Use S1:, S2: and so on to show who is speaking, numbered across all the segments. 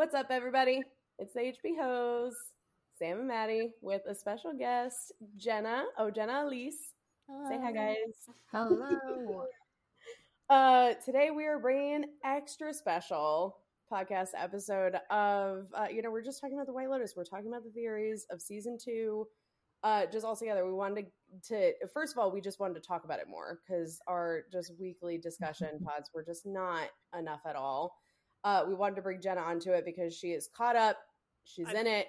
S1: What's up, everybody? It's the HBHOES, Sam and Maddy, with a special guest, Jenna. Oh, Jenna Elise. Say hi, guys.
S2: Hello.
S1: Uh, today we are bringing an extra special podcast episode of, uh, you know, we're just talking about the White Lotus. We're talking about the theories of season two. Uh, just all together, we wanted to, to first of all, we just wanted to talk about it more because our just weekly discussion pods were just not enough at all. Uh, we wanted to bring Jenna onto it because she is caught up. She's
S3: I've
S1: in it.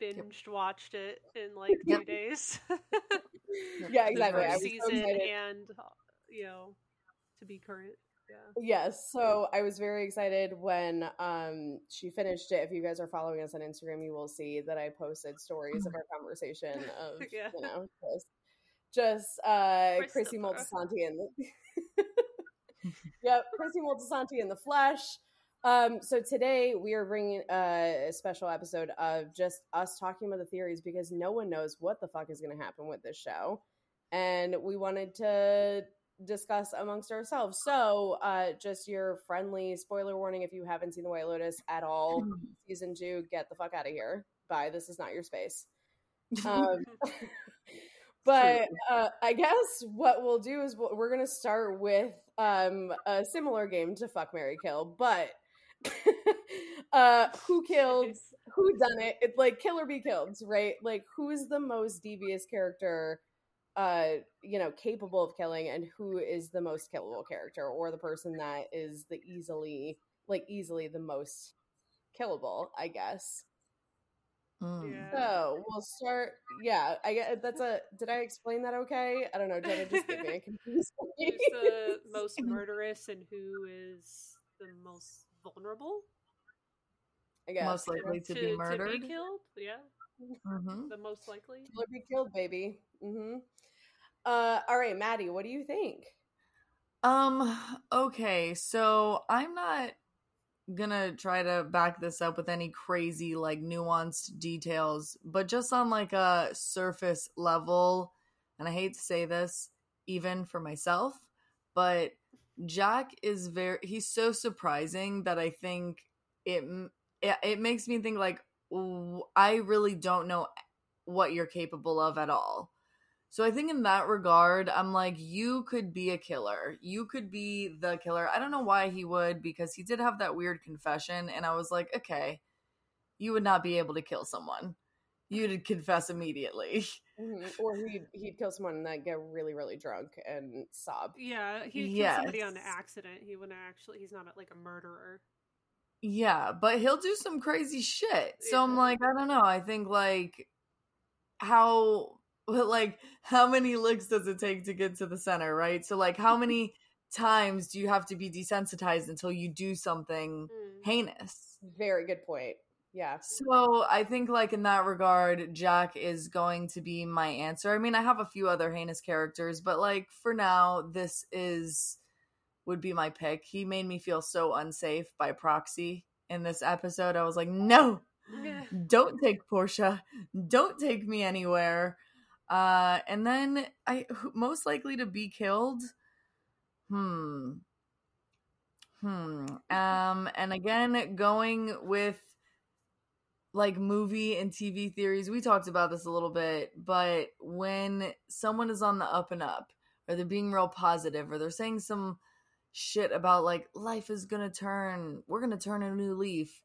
S3: binged watched it in like two
S2: Yep.
S3: days.
S1: Yeah, exactly. I
S3: first
S1: was so
S3: and you know to be current. Yeah.
S1: Yes, so I was very excited when um she finished it. If you guys are following us on Instagram, you will see that I posted stories of our conversation of
S3: Yeah.
S1: you know just just uh Chrissy
S3: Christopher.
S1: Moltisanti and the Yep, Chrissy Moltisanti in the flesh. Um, so today we are bringing uh, a special episode of just us talking about the theories because no one knows what the fuck is going to happen with this show, and we wanted to discuss amongst ourselves. So, uh, just your friendly spoiler warning: if you haven't seen The White Lotus at all, season two, get the fuck out of here. Bye. This is not your space. Um, but uh, I guess what we'll do is we'll, we're gonna start with um, a similar game to Fuck Mary Kill, but uh, who killed? Who done it? It's like kill or be killed, right? Like who is the most devious character? Uh, you know, capable of killing, and who is the most killable character, or the person that is the easily, like, easily the most killable, I guess.
S2: Mm.
S3: Yeah.
S1: So we'll start. Yeah, I get that's a. Did I explain that okay? I don't know. Jenna just gave me a confused.
S3: Who's the most murderous and who is the most vulnerable
S1: I guess
S2: Most likely to,
S3: to,
S2: be murdered.
S3: to be killed? Yeah,
S2: Mhm.
S3: the most likely.
S1: Kill or be killed, baby. Mm-hmm. Uh, all right, Maddy, what do you think?
S2: Um. Okay. So I'm not gonna try to back this up with any crazy like nuanced details, but just on like a surface level, and I hate to say this even for myself, but Jack is very he's so surprising that I think it it, makes me think like I really don't know what you're capable of at all. So I think in that regard, I'm like, you could be a killer. You could be the killer. I don't know why he would, because he did have that weird confession, and I was like, okay, you would not be able to kill someone. You'd confess immediately.
S1: Mhm. Or he'd he'd kill someone and then get really really drunk and sob.
S3: Yeah, he killed somebody on accident. He wouldn't actually. He's not like a murderer.
S2: Yeah, but he'll do some crazy shit. So I'm like, I don't know. I think like how like how many licks does it take to get to the center, right? So like how many times do you have to be desensitized until you do something
S3: Mm.
S2: heinous?
S1: Very good point. Yeah.
S2: So I think like in that regard, Jack is going to be my answer. I mean, I have a few other heinous characters, but like for now, this is would be my pick. He made me feel so unsafe by proxy in this episode. I was like, no,
S3: Yeah.
S2: don't take Portia. Don't take me anywhere. Uh, and then I most likely to be killed. Hmm. Hmm. Um, and again, going with like movie and TV theories, we talked about this a little bit, but when someone is on the up and up, or they're being real positive, or they're saying some shit about like life is gonna turn, we're gonna turn a new leaf,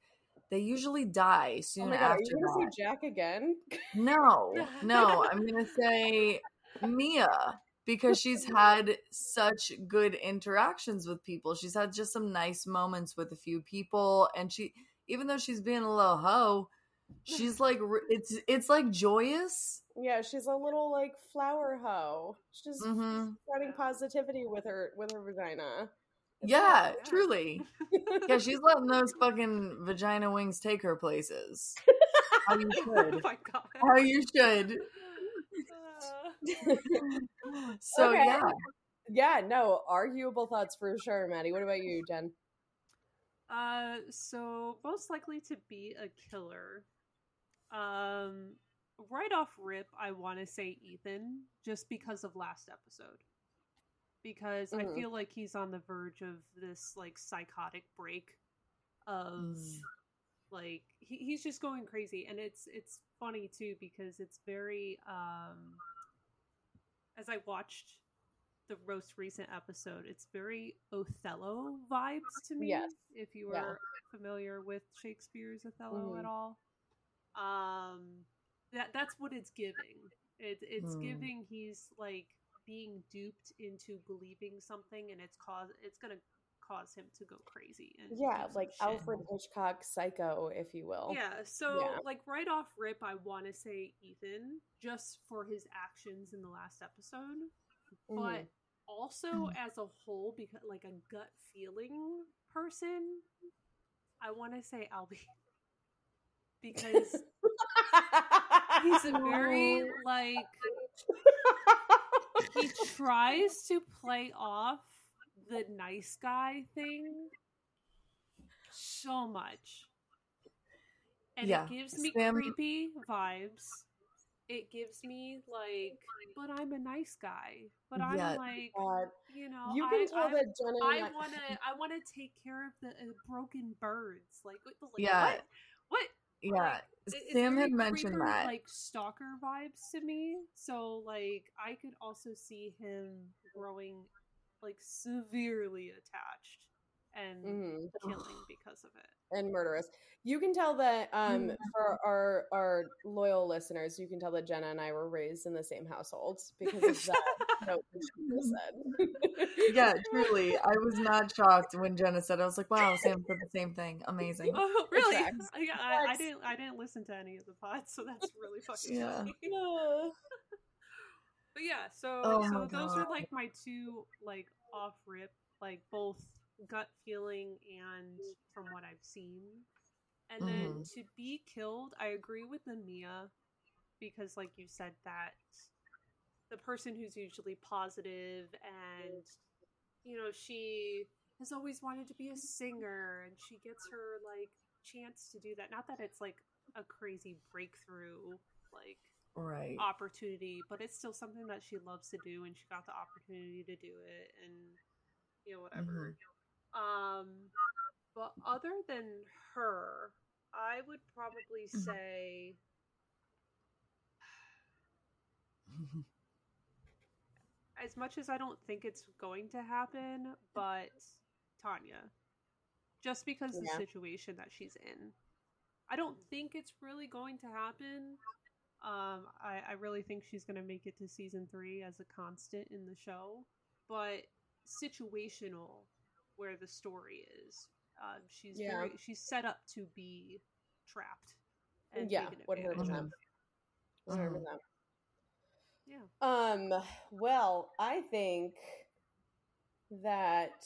S2: they usually die
S1: Oh
S2: soon
S1: my god, are
S2: after
S1: you gonna
S2: that.
S1: say Jack again?
S2: No, no, I'm gonna say Mia because she's had such good interactions with people. She's had just some nice moments with a few people, and she, even though she's being a little hoe, she's like it's it's like joyous.
S1: Yeah, she's a little like flower hoe. She's just
S2: Mhm.
S1: spreading positivity with her with her vagina. It's
S2: Yeah,
S3: yeah.
S2: truly. Yeah, she's letting those fucking vagina wings take her places. How you
S3: oh
S2: should.
S3: my god.
S2: How you should.
S3: Uh,
S2: So
S1: Okay.
S2: yeah.
S1: Yeah, no, arguable thoughts for sure, Maddy. What about you, Jen?
S3: Uh, so most likely to be a killer. Um, right off rip, I want to say Ethan, just because of last episode. Because
S1: Mhm.
S3: I feel like he's on the verge of this like psychotic break of
S2: Mm.
S3: Like he, he's just going crazy, and it's it's funny too because it's very. um As I watched the most recent episode, it's very Othello vibes to me.
S1: Yes.
S3: If you are
S1: Yeah.
S3: familiar with Shakespeare's Othello
S1: Mhm.
S3: at all, um, that that's what it's giving. It, it's
S2: Hmm.
S3: giving he's like being duped into believing something, and it's cause it's gonna cause him to go crazy. And
S1: Yeah, like. Alfred Hitchcock psycho, if you will.
S3: Yeah, so
S1: Yeah.
S3: like right off rip, I want to say Ethan just for his actions in the last episode, but
S1: Mhm.
S3: also as a whole, because like a gut feeling person, I want to say Albie because he's a very like he tries to play off the nice guy thing so much. And
S2: Yeah,
S3: it gives me
S2: Sam-
S3: creepy vibes. It gives me like, but I'm a nice guy. But I'm
S2: Yeah.
S3: like,
S1: God.
S3: you know,
S1: you can
S3: I,
S1: tell
S3: I,
S1: that Jenna.
S3: I want to, I want to take care of the uh, broken birds. Like, like
S2: Yeah.
S3: what? What?
S2: Yeah,
S3: Like,
S2: Sam had mentioned
S3: creeper,
S2: that.
S3: like stalker vibes to me. So like I could also see him growing like severely attached and
S1: Mhm.
S3: killing because of it.
S1: and murderous. You can tell that um
S2: Mm.
S1: for our our loyal listeners, you can tell that Jenna and I were raised in the same household because of that note that she just said.
S2: yeah, truly. I was not shocked when Jenna said. I was like, "Wow, Sam said the same thing. Amazing."
S3: Oh, really?
S1: tracks.
S3: I, I, I didn't. I didn't listen to any of the pods, so that's really fucking
S2: Yeah.
S1: Yeah.
S3: But yeah, so
S2: Oh
S3: so
S2: my
S3: those are like my two like off rip, like both gut feeling and from what I've seen. And then
S2: Mhm.
S3: to be killed, I agree with the Mia because like you said that the person who's usually positive and you know, she has always wanted to be a singer and she gets her like chance to do that. Not that it's like a crazy breakthrough like
S2: Right.
S3: opportunity, but it's still something that she loves to do, and she got the opportunity to do it, and you know whatever. Um, but other than her, I would probably say as much as I don't think it's going to happen, but Tanya, just because
S1: Yeah.
S3: the situation that she's in, I don't think it's really going to happen. Um, I, I really think she's going to make it to season three as a constant in the show, but situational where the story is. Um, she's
S1: Yeah.
S3: very she's set up to be trapped. And
S1: Yeah,
S3: what
S1: one hundred
S3: advantage
S1: percent.
S3: of.
S1: One hundred.
S3: Yeah.
S1: Um. Well, I think that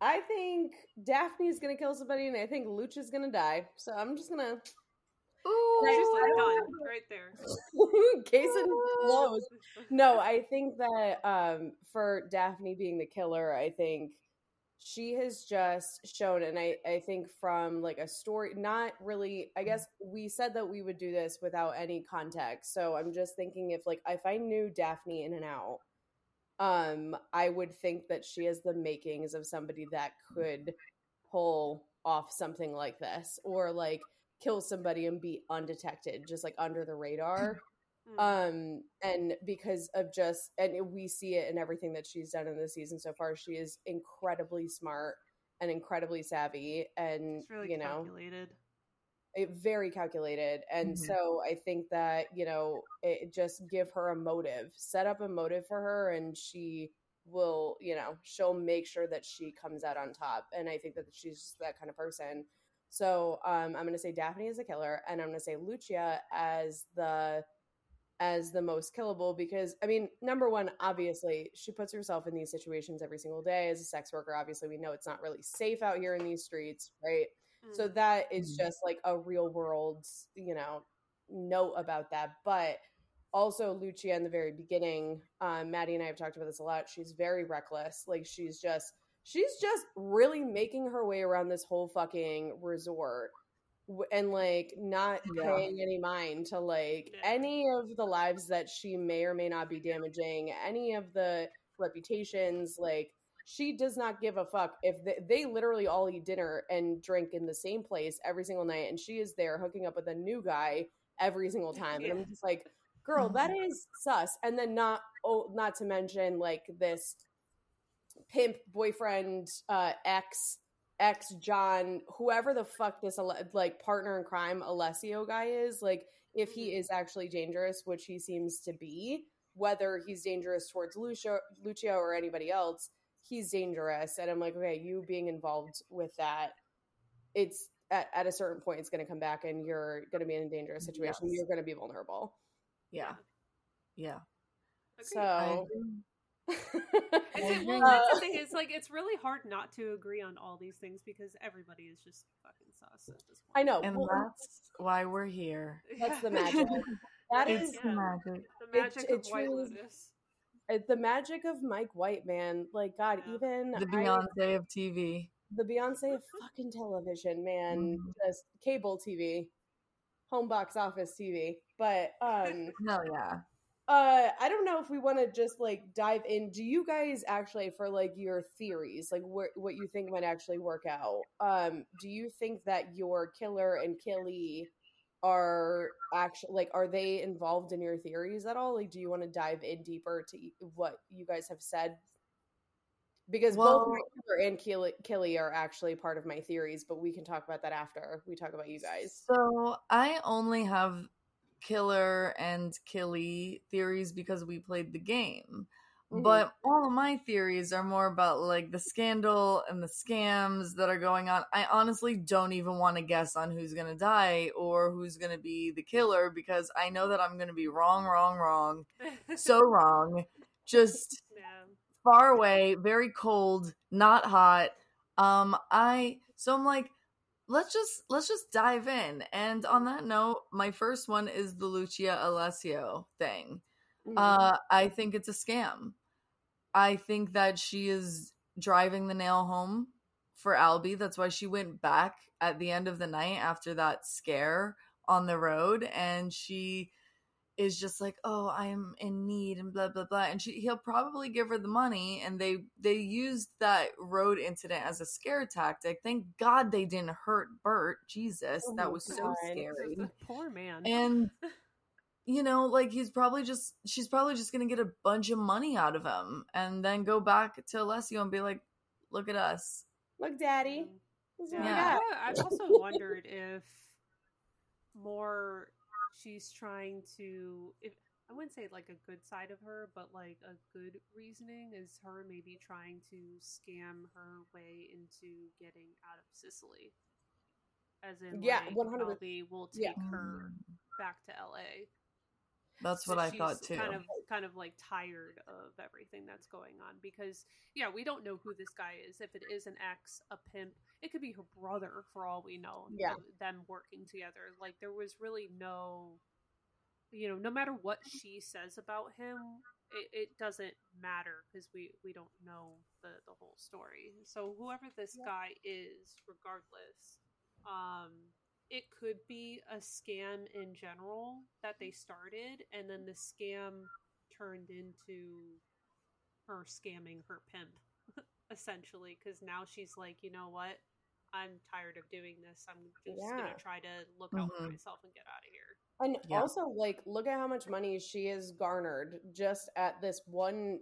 S1: I think Daphne's gonna kill somebody, and I think Lucia's gonna die. So I'm just gonna
S2: Ooh,
S3: It's just like done right there.
S1: case in closed. No, I think that um, for Daphne being the killer, I think she has just shown, and I, I think from like a story, not really. I guess we said that we would do this without any context, so I'm just thinking if like if I knew Daphne in and out, um, I would think that she has the makings of somebody that could pull off something like this, or like kill somebody and be undetected, just like under the radar. Um and because of just and we see it in everything that she's done in the season so far she is incredibly smart and incredibly savvy and
S3: really
S1: you know
S3: calculated.
S1: it, very calculated and
S2: Mhm.
S1: so i think that you know it just give her a motive set up a motive for her and she will you know she'll make sure that she comes out on top and i think that she's that kind of person so um, i'm going to say daphne is a killer and i'm going to say lucia as the as the most killable because i mean number one obviously she puts herself in these situations every single day as a sex worker obviously we know it's not really safe out here in these streets right so
S3: Mm.
S1: that is
S2: Mhm.
S1: just like a real world, you know, note about that. But also Lucia in the very beginning, um, Maddy and I have talked about this a lot. She's very reckless. Like she's just she's just really making her way around this whole fucking resort w- and like not
S2: Yeah.
S1: paying any mind to like
S3: Yeah.
S1: any of the lives that she may or may not be damaging, any of the reputations like she does not give a fuck if they, they literally all eat dinner and drink in the same place every single night, and she is there hooking up with a new guy every single time. And I'm just like, girl, that is sus. And then not oh, not to mention like this pimp boyfriend, uh, ex ex John, whoever the fuck this like partner in crime Alessio guy is, like if he mm-hmm. is actually dangerous, which he seems to be, whether he's dangerous towards Lucio, Lucio or anybody else, he's dangerous. And I'm like, okay, you being involved with that, it's at, at a certain point, it's going to come back and you're going to be in a dangerous situation. Yes. You're going to be vulnerable.
S2: Yeah. Yeah.
S1: So.
S3: It, well, that's the thing. It's like it's really hard not to agree on all these things because everybody is just fucking sus at this point.
S1: I know,
S2: and well, that's why we're here.
S1: That's the magic. That
S2: is yeah, the magic.
S3: The magic it, of it White Lotus.
S1: It's the magic of Mike White, man. Like God, yeah. even
S2: the Beyonce I, of TV.
S1: The Beyonce of fucking television, man. Mm. Just cable TV, home box office TV. But um,
S2: hell yeah
S1: uh i don't know if we want to just like dive in. Do you guys actually for like your theories like what what you think might actually work out um do you think that your killer and killy are actually like are they involved in your theories at all? Like do you want to dive in deeper to what you guys have said? Because well, both my killer and killy, killy are actually part of my theories but we can talk about that after. We talk about you guys.
S2: So i only have killer and killy theories because we played the game. Mm-hmm. But all of my theories are more about like the scandal and the scams that are going on. I honestly don't even want to guess on who's going to die or who's going to be the killer because I know that I'm going to be wrong, wrong, wrong. so wrong. Just yeah. far away, very cold, not hot. Um I so I'm like let's just let's just dive in. And on that note, my first one is the Lucia Alessio thing. Mm-hmm. Uh, I think it's a scam. I think that she is driving the nail home for Albie. That's why she went back at the end of the night after that scare on the road and she is just like, "Oh, I'm in need," and blah blah blah. And she, he'll probably give her the money, and they they used that road incident as a scare tactic. Thank God they didn't hurt Bert. Jesus, oh that was God. so scary.
S3: Poor man.
S2: And you know, like he's probably just she's probably just gonna get a bunch of money out of him, and then go back to Alessio and be like, "Look at us,
S1: look, Daddy."
S3: Yeah, yeah. I've also wondered if more she's trying to if I wouldn't say like a good side of her, but like a good reasoning is her maybe trying to scam her way into getting out of Sicily. As in, yeah, one hundred. will take yeah. her back to L.A.
S2: That's so what I thought too.
S3: Kind of, kind of like tired of everything that's going on because, yeah, we don't know who this guy is. If it is an ex, a pimp, it could be her brother for all we know.
S1: Yeah,
S3: them working together. Like there was really no, you know, no matter what she says about him, it, it doesn't matter because we we don't know the the whole story. So whoever this yeah. guy is, regardless, um, it could be a scam in general that they started and then the scam turned into her scamming her pimp essentially because now she's like you know what i'm tired of doing this i'm just yeah. gonna try to look out mm-hmm. for myself and get out of here
S1: and yeah. also like look at how much money she has garnered just at this one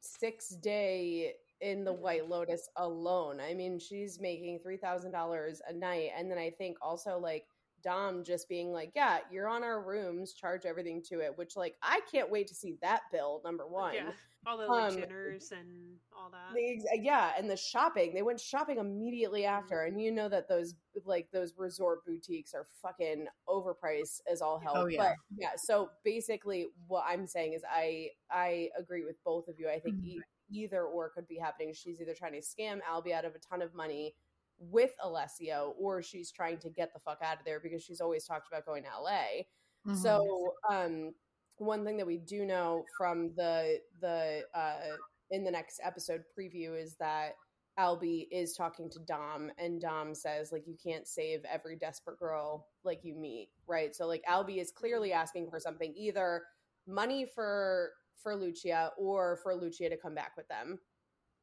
S1: six day in the White Lotus alone. I mean, she's making $3,000 a night. And then I think also like Dom just being like, yeah, you're on our rooms, charge everything to it, which like I can't wait to see that bill, number one.
S3: Yeah. All the like, um, dinners and all that.
S1: The, yeah, and the shopping. They went shopping immediately after, mm-hmm. and you know that those like those resort boutiques are fucking overpriced as all hell.
S2: Oh yeah,
S1: but, yeah. So basically, what I'm saying is, I I agree with both of you. I think mm-hmm either or could be happening. She's either trying to scam Albie out of a ton of money with Alessio, or she's trying to get the fuck out of there because she's always talked about going to LA. Mm-hmm. So, um, one thing that we do know from the the uh, in the next episode preview is that Albie is talking to Dom, and Dom says like you can't save every desperate girl like you meet, right? So like Albie is clearly asking for something, either money for for Lucia or for Lucia to come back with them.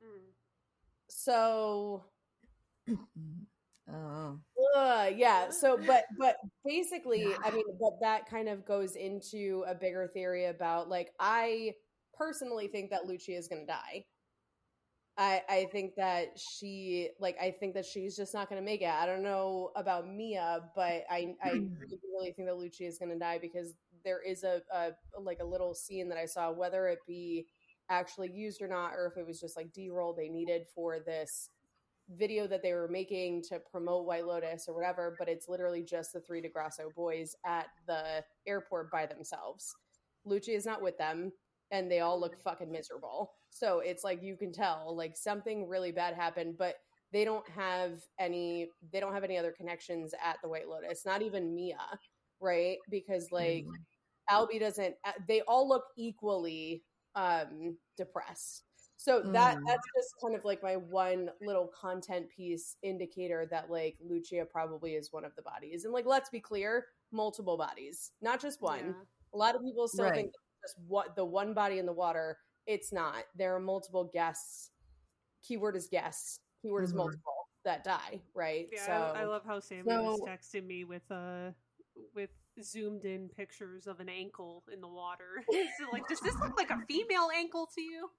S3: Mm.
S1: so
S2: Oh.
S1: uh, yeah. So, but but basically, I mean, but that kind of goes into a bigger theory about like I personally think that Lucia is going to die. I I think that she like I think that she's just not going to make it. I don't know about Mia, but I I really, really think that Lucia is going to die because there is a, a like a little scene that I saw, whether it be actually used or not, or if it was just like B roll they needed for this video that they were making to promote White Lotus or whatever, but it's literally just the three Di Grasso boys at the airport by themselves. Lucia is not with them, and they all look fucking miserable. So it's like you can tell like something really bad happened, but they don't have any they don't have any other connections at the White Lotus, not even Mia, right? Because like
S2: Mm.
S1: Albie doesn't uh, they all look equally um depressed. So that
S2: Mm.
S1: that's just kind of like my one little content piece indicator that like Lucia probably is one of the bodies. And like let's be clear, multiple bodies, not just one.
S3: Yeah.
S1: A lot of people still
S2: Right.
S1: think just what the one body in the water. It's not. There are multiple guests. Keyword is guests. Keyword is
S2: Mhm.
S1: multiple that die, right?
S3: Yeah,
S1: so
S3: I, I love how Sammy was texting me with uh with zoomed in pictures of an ankle in the water. so like, does this look like a female ankle to you?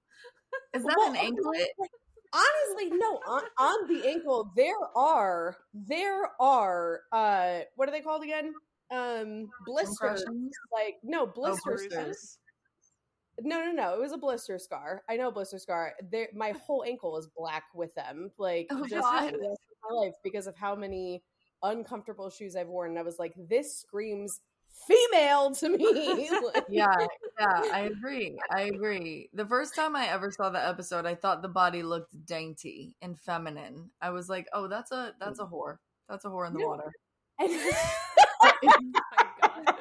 S2: Is that
S1: Well,
S2: an anklet?
S1: like, honestly, no. On, on the ankle, there are there are uh what are they called again? Um, blisters. Like no blister
S2: blisters.
S1: No, no, no. It was a blister scar. I know a blister scar. There, my whole ankle is black with them. Like
S2: Oh,
S1: just
S2: God.
S1: for the rest of my life because of how many uncomfortable shoes I've worn. And I was like, this screams female to me. Like,
S2: Yeah, yeah, I agree. I agree. The first time I ever saw the episode, I thought the body looked dainty and feminine. I was like, "Oh, that's a that's a mm. whore. That's a whore in the
S1: Yeah.
S2: water."
S3: Oh my god.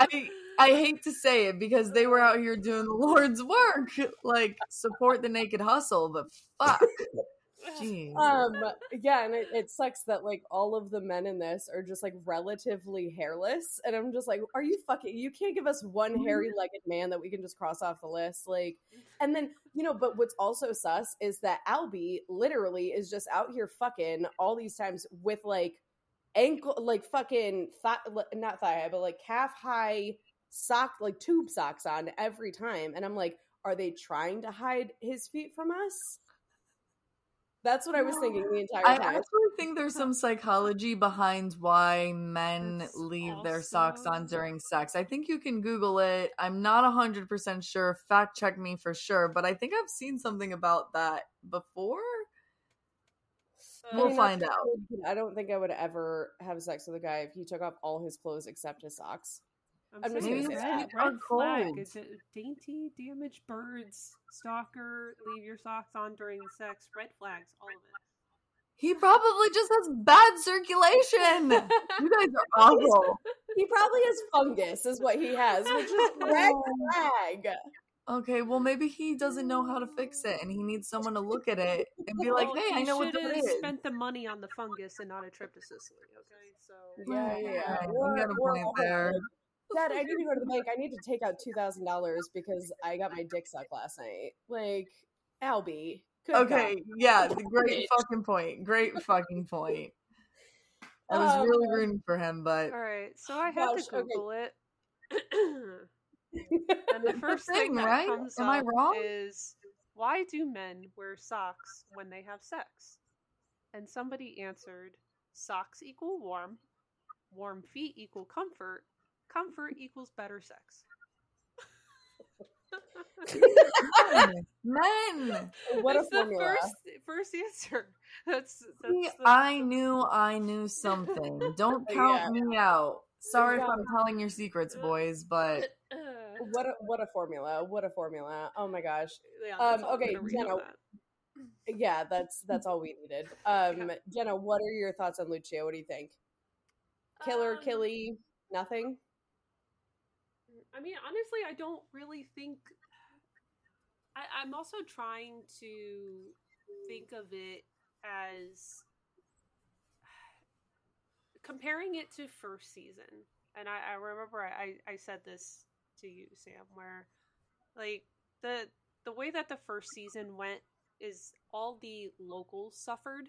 S2: I I hate to say it because they were out here doing the Lord's work, like support the naked hustle, but fuck, jeez.
S1: um yeah and it, it sucks that like all of the men in this are just like relatively hairless and i'm just like are you fucking you can't give us one hairy legged man that we can just cross off the list like and then you know but what's also sus is that albie literally is just out here fucking all these times with like ankle like fucking thigh, not thigh high but like calf high sock like tube socks on every time and i'm like are they trying to hide his feet from us that's what I was thinking the entire
S2: I
S1: time.
S2: I actually think there's some psychology behind why men
S3: That's
S2: leave their socks on during sex. I think you can Google it. I'm not 100% sure. Fact check me for sure, but I think I've seen something about that before.
S1: I
S2: We'll
S1: mean,
S2: find out.
S1: I don't think I would ever have sex with a guy if he took off all his clothes except his socks. I'm just
S3: saying,
S1: gonna say
S3: red,
S1: that.
S3: red flag. Is it dainty, damaged birds, stalker, leave your socks on during sex, red flags, all of it.
S2: He probably just has bad circulation. you guys are awful.
S1: He probably has fungus, is what he has, which is red flag.
S2: Okay, well maybe he doesn't know how to fix it, and he needs someone to look at it and be like,
S3: Well,
S2: "Hey, I know what
S3: should have spent the money on the fungus and not a trip to Sicily. Okay, so
S1: Yeah, yeah, yeah.
S2: Yeah, you
S1: We're-
S2: got a point
S1: all
S2: there.
S1: Like, Dad, I need to go to the bank. I need to take out two thousand dollars because I got my dick sucked last night. Like, Albie.
S2: Okay,
S1: God.
S2: yeah, great fucking point. Great fucking point. I was
S1: Oh,
S2: really
S1: man.
S2: rooting for him, but
S3: all right, so I had
S1: Gosh,
S3: to
S1: okay.
S3: Google it. And the
S2: It's a
S3: first
S2: thing,
S3: thing that
S2: right?
S3: comes
S2: Am I wrong?
S3: is why do men wear socks when they have sex? And somebody answered socks equal warm, warm feet equal comfort, comfort equals better sex.
S2: men, men.
S1: what a
S3: That's the
S1: formula.
S3: first first answer. That's, that's
S2: See,
S3: the-
S2: I knew I knew something. Don't count me out. Sorry if I'm telling your secrets, boys, but
S1: What a what a formula. What a formula. Oh my gosh.
S3: yeah,
S1: Um,
S3: that's all I'm
S1: okay,
S3: gonna read on
S1: Jenna,
S3: that.
S1: Yeah, that's that's all we needed. Um
S3: Yeah.
S1: Jenna, what are your thoughts on Lucia? What do you think? Killer,
S3: Um,
S1: killy, nothing?
S3: I mean, honestly, I don't really think. I, I'm also trying to think of it as comparing it to first season. And I, I remember I, I said this to you, Sam, where like the the way that the first season went is all the locals suffered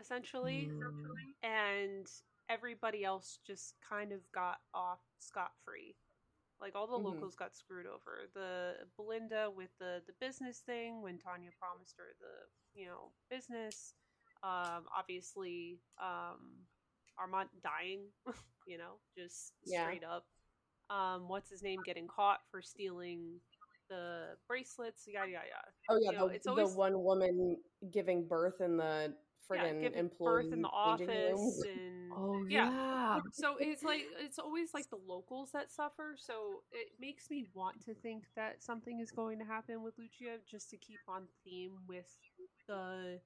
S3: essentially
S2: Mm.
S3: and everybody else just kind of got off scot free. Like all the
S1: Mhm.
S3: locals got screwed over. The Belinda with the the business thing when Tanya promised her the you know business. Um, obviously, um, Armand dying. you know, just
S1: Yeah.
S3: straight up. Um, what's his name getting caught for stealing the bracelets? Yada yada yada.
S1: Oh yeah,
S3: You know,
S1: the,
S3: it's always-
S1: the one woman giving birth in the friggin'
S3: giving
S1: employee
S3: birth in the
S1: room.
S3: office and
S2: Oh
S3: yeah.
S2: yeah.
S3: so it's like it's always like the locals that suffer so it makes me want to think that something is going to happen with lucia just to keep on theme with the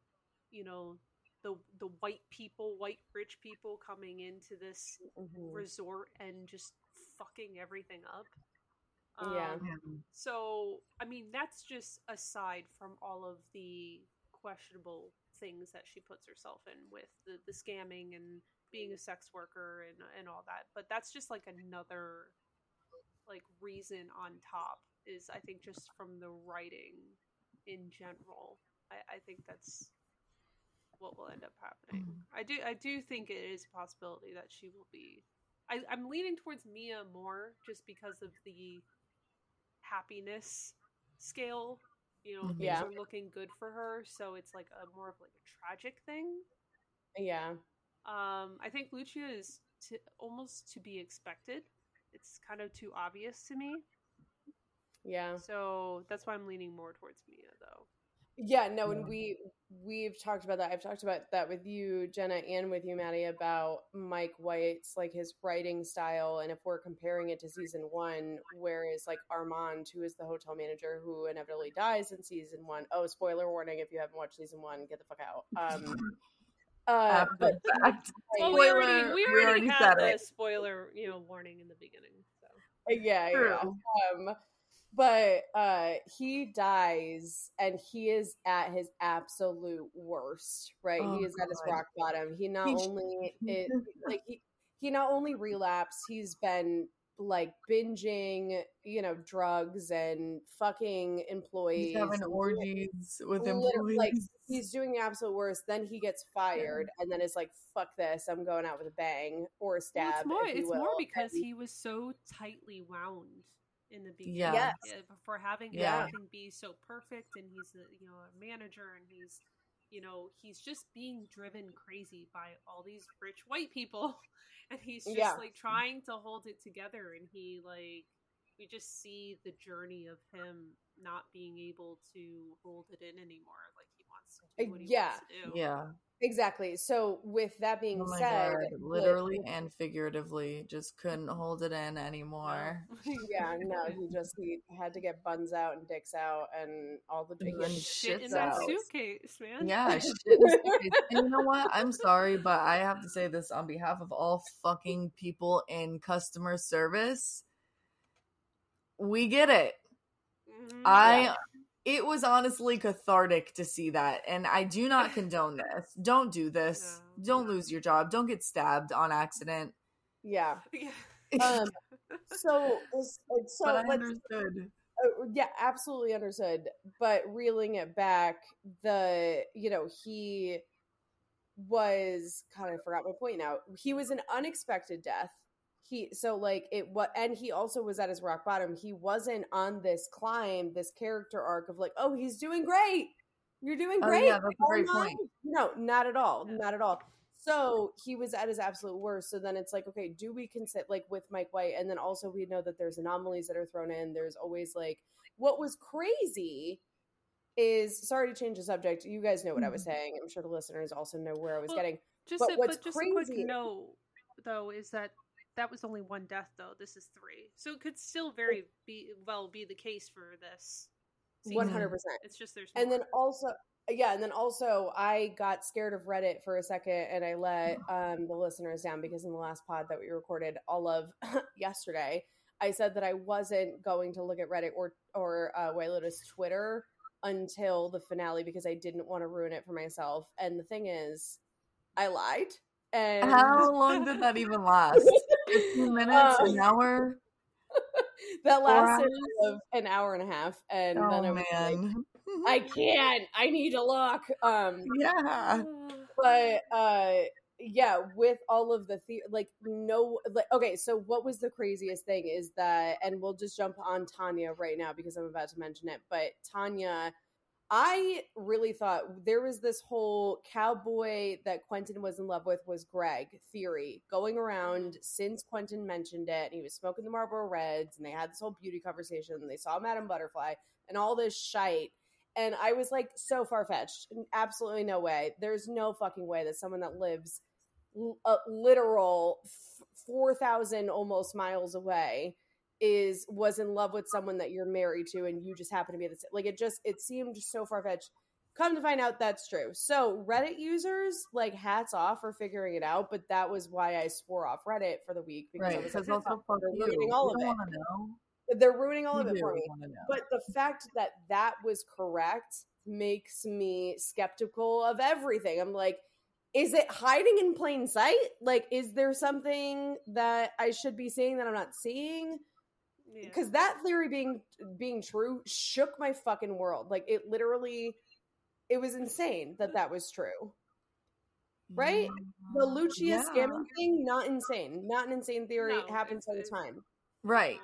S3: you know the the white people white rich people coming into this
S1: Mhm.
S3: resort and just fucking everything up
S1: Yeah.
S3: Um, so i mean that's just aside from all of the questionable things that she puts herself in with the, the scamming and being a sex worker and and all that but that's just like another like reason on top is i think just from the writing in general. I, I think that's what will end up happening. Mm-hmm. I do i do think it is a possibility that she will be I, i'm leaning towards mia more just because of the happiness scale you know mm-hmm. things
S1: Yeah.
S3: are looking good for her so it's like a more of like a tragic thing.
S1: Yeah.
S3: Um, I think Lucia is to, almost to be expected. It's kind of too obvious to me,
S1: Yeah.
S3: so that's why I'm leaning more towards Mia, though.
S1: Yeah, no, and we we've talked about that. I've talked about that with you, Jenna, and with you, Maddy, about Mike White's like his writing style, and if we're comparing it to season one, whereas like Armand, who is the hotel manager who inevitably dies in season one. Oh, spoiler warning! If you haven't watched season one, get the fuck out. Um, uh,
S2: After
S1: but
S2: the fact.
S3: Well, we already
S2: Spoiler,
S3: we
S2: we
S3: already,
S2: already
S3: had
S2: said
S3: the
S2: it.
S3: spoiler, you know, warning in the beginning. So
S1: yeah,
S2: True.
S1: yeah. Um, but uh, he dies, and he is at his absolute worst. Right,
S2: Oh,
S1: he is at his rock bottom. He not
S2: He sh-
S1: only it like he he not only relapsed, he's been like binging, you know, drugs and fucking employees.
S2: He's having
S1: and
S2: orgies with
S1: liter-
S2: employees.
S1: like he's doing the absolute worst. Then he gets fired, and then it's like, "Fuck this! I'm going out with a bang or a stab."
S3: well, it's more
S1: if you
S3: it's more because
S1: And-
S3: he was so tightly wound in the beginning.
S1: Yes.
S3: Uh, yeah, for having
S2: Yeah.
S3: everything be so perfect, and he's a you know a manager, and he's you know he's just being driven crazy by all these rich white people, and he's just
S1: Yeah.
S3: like trying to hold it together, and he like we just see the journey of him not being able to hold it in anymore, like he wants to do what he
S1: Yeah.
S3: wants to do.
S2: yeah.
S1: Exactly. So, with that being
S2: Oh
S1: said,
S2: god.
S1: the-
S2: Literally and figuratively, just couldn't hold it in anymore.
S1: yeah, no, he just he had to get buns out and dicks out and all the
S2: And
S1: big
S2: then
S3: shit in
S2: shit's
S3: that
S2: out.
S3: suitcase, man.
S2: Yeah, shit in the suitcase. and you know what? I'm sorry, but I have to say this on behalf of all fucking people in customer service. We get it.
S3: Mhm.
S2: I it was honestly cathartic to see that and I do not condone this. Don't do this.
S3: No,
S2: Don't
S3: no.
S2: lose your job. Don't get stabbed on accident.
S1: yeah.
S3: Yeah.
S1: Um, so, so
S2: but I
S1: let's
S2: understood.
S1: uh, yeah, absolutely understood. But reeling it back, the you know he was God, I forgot my point now. He was an unexpected death. He so like it what, and he also was at his rock bottom. He wasn't on this climb, this character arc of like, oh, he's doing great. You're doing
S2: Oh,
S1: great.
S2: yeah, that's a great point.
S1: No, not at all.
S3: Yeah.
S1: Not at all. So he was at his absolute worst. So then it's like, okay, do we consider like with Mike White, and then also we know that there's anomalies that are thrown in. There's always like what was crazy is sorry to change the subject. You guys know what I was mm-hmm. saying. I'm sure the listeners also know where I was
S3: Well,
S1: getting.
S3: Just
S1: But
S3: a,
S1: what's
S3: but just a quick
S1: crazy-
S3: note though is that that was only one death though. This is three, so it could still very be well be the case for this.
S1: One hundred percent.
S3: It's just there's
S1: And
S3: more.
S1: then also, yeah, and then also, I got scared of Reddit for a second, and I let um, the listeners down because in the last pod that we recorded all of yesterday, I said that I wasn't going to look at Reddit or or uh, White Lotus Twitter until the finale because I didn't want to ruin it for myself. And the thing is, I lied. And
S2: How long did that even last? 15 minutes?
S1: Um,
S2: an hour?
S1: that lasted of an hour and a half, and then I
S2: Oh
S1: was like. I can't. I need to look. Um,
S2: yeah.
S1: but uh, yeah, with all of the, the like, no, like, okay. So what was the craziest thing is that, and we'll just jump on Tanya right now because I'm about to mention it. But Tanya I really thought there was this whole cowboy that Quentin was in love with was Greg theory going around mm. since Quentin mentioned it. And he was smoking the Marlboro Reds, and they had this whole beauty conversation. And they saw Madame Butterfly and all this shite. And I was like, so far fetched. Absolutely no way. There's no fucking way that someone that lives a uh, literal 4,000 almost miles away is was in love with someone that you're married to and you just happen to be the same. like it just it seemed so far-fetched. Come to find out that's true. So reddit users like hats off for figuring it out but that was why i swore off reddit for the week because
S2: right,
S1: I was like,
S2: also fuck
S1: they're ruining all of it. they're ruining all
S2: You
S1: of it for me. but the fact that that was correct makes me skeptical of everything. I'm like is it hiding in plain sight? Like is there something that i should be seeing that i'm not seeing
S3: Yeah.
S1: because that theory being being true shook my fucking world like it literally it was insane that that was true right? the
S2: Yeah.
S1: lucia
S2: Yeah.
S1: scamming thing not insane not an insane theory
S3: No,
S1: it happens all the time
S2: Right.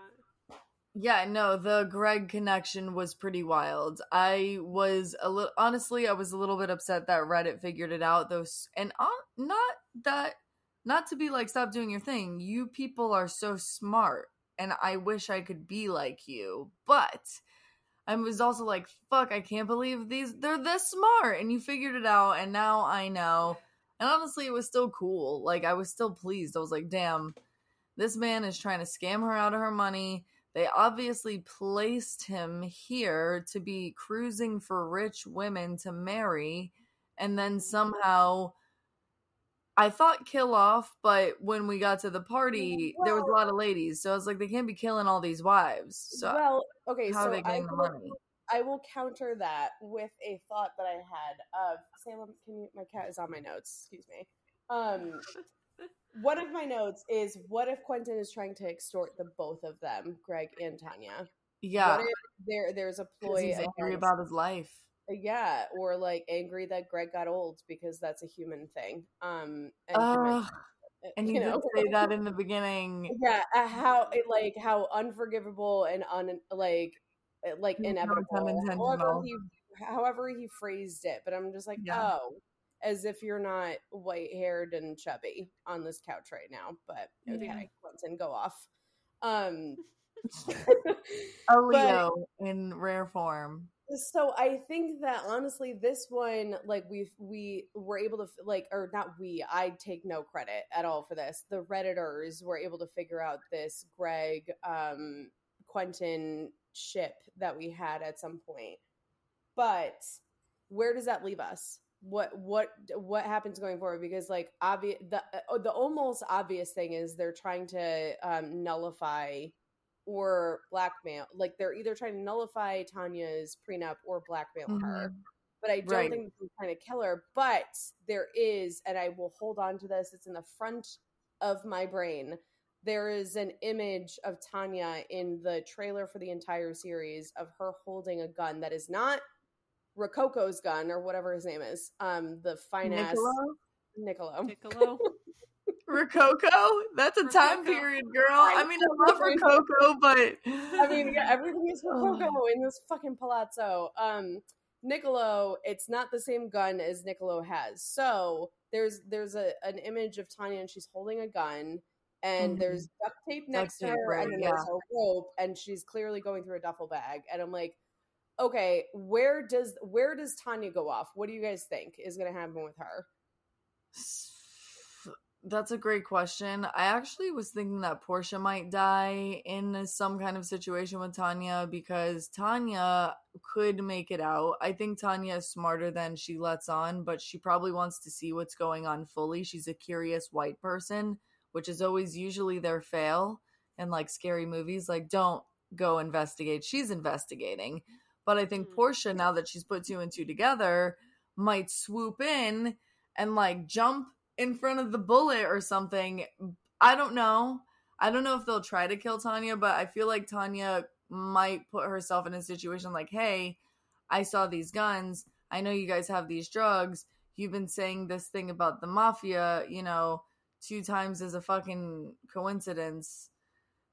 S2: Yeah, no, the Greg connection was pretty wild. I was a little honestly, I was a little bit upset that Reddit figured it out though and uh, not that not to be like stop doing your thing. You people are so smart and I wish I could be like you. But I was also like, fuck, I can't believe these they're this smart and you figured it out and now I know. And honestly, it was still cool. Like I was still pleased. I was like, damn, this man is trying to scam her out of her money. They obviously placed him here to be cruising for rich women to marry and then somehow I thought kill off, but when we got to the party, there was a lot of ladies. So I was like, they can't be killing all these wives. So
S1: well okay
S2: how
S1: so
S2: are they
S1: I
S2: getting the
S1: will,
S2: money?
S1: I will counter that with a thought that i had of salem can you my cat is on my notes excuse me um one of my notes is what if quentin is trying to extort the both of them greg and tanya
S2: Yeah.
S1: what if there there's a ploy
S2: he's angry about his life.
S1: Yeah or like angry that greg got old because that's a human thing um and, human-
S2: and you,
S1: you
S2: did
S1: know
S2: say that in the beginning.
S1: yeah uh, how it, like how unforgivable and un like uh, like inevitable however he however he phrased it but i'm just like
S2: Yeah.
S1: oh as if you're not white haired and chubby on this couch right now but okay
S2: Yeah.
S1: Quentin, go off um
S2: A
S1: but-
S2: Leo in rare form.
S1: So i think that honestly this one like we we were able to like or not we i take no credit at all for this. The redditors were able to figure out this greg um quentin ship that we had at some point. But where does that leave us? What what what happens going forward? Because like obvious the uh, the almost obvious thing is they're trying to um nullify or blackmail. Like they're either trying to nullify Tanya's prenup or blackmail her.
S2: Mhm.
S1: But I don't
S2: Right.
S1: think they're trying to kill her. But there is, and I will hold on to this. It's in the front of my brain. There is an image of Tanya in the trailer for the entire series of her holding a gun that is not Rococo's gun or whatever his name is. Um, the fine ass
S2: Niccolo?
S1: Niccolo.
S2: Rococo? That's a time
S3: Rococo.
S2: period, girl. I mean, I love Rococo, but
S1: I mean, yeah, everything is Rococo in this fucking palazzo. Um, Niccolo, it's not the same gun as Niccolo has. So there's there's a an image of Tanya and she's holding a gun, and
S2: Mhm.
S1: there's duct tape next to
S2: tape,
S1: her,
S2: right,
S1: and
S2: yeah.
S1: there's a rope, and she's clearly going through a duffel bag. And I'm like, okay, where does where does Tanya go off? What do you guys think is going to happen with her?
S2: That's a great question. I actually was thinking that Portia might die in some kind of situation with Tanya because Tanya could make it out. I think Tanya is smarter than she lets on, but she probably wants to see what's going on fully. She's a curious white person, which is always usually their fail in like scary movies. Like, don't go investigate. She's investigating. But I think
S3: Mm.
S2: Portia, now that she's put two and two together, might swoop in and like jump in front of the bullet or something. I don't know. I don't know if they'll try to kill Tanya, but I feel like Tanya might put herself in a situation like, hey, I saw these guns. I know you guys have these drugs. You've been saying this thing about the mafia, you know, two times is a fucking coincidence,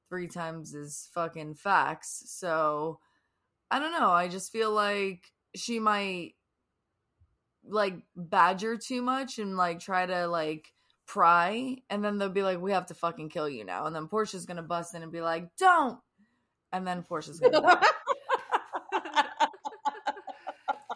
S2: three times is fucking facts. So I don't know. I just feel like she might like badger too much and like try to like pry and then they'll be like we have to fucking kill you now and then portia's gonna bust in and be like don't! And then portia's gonna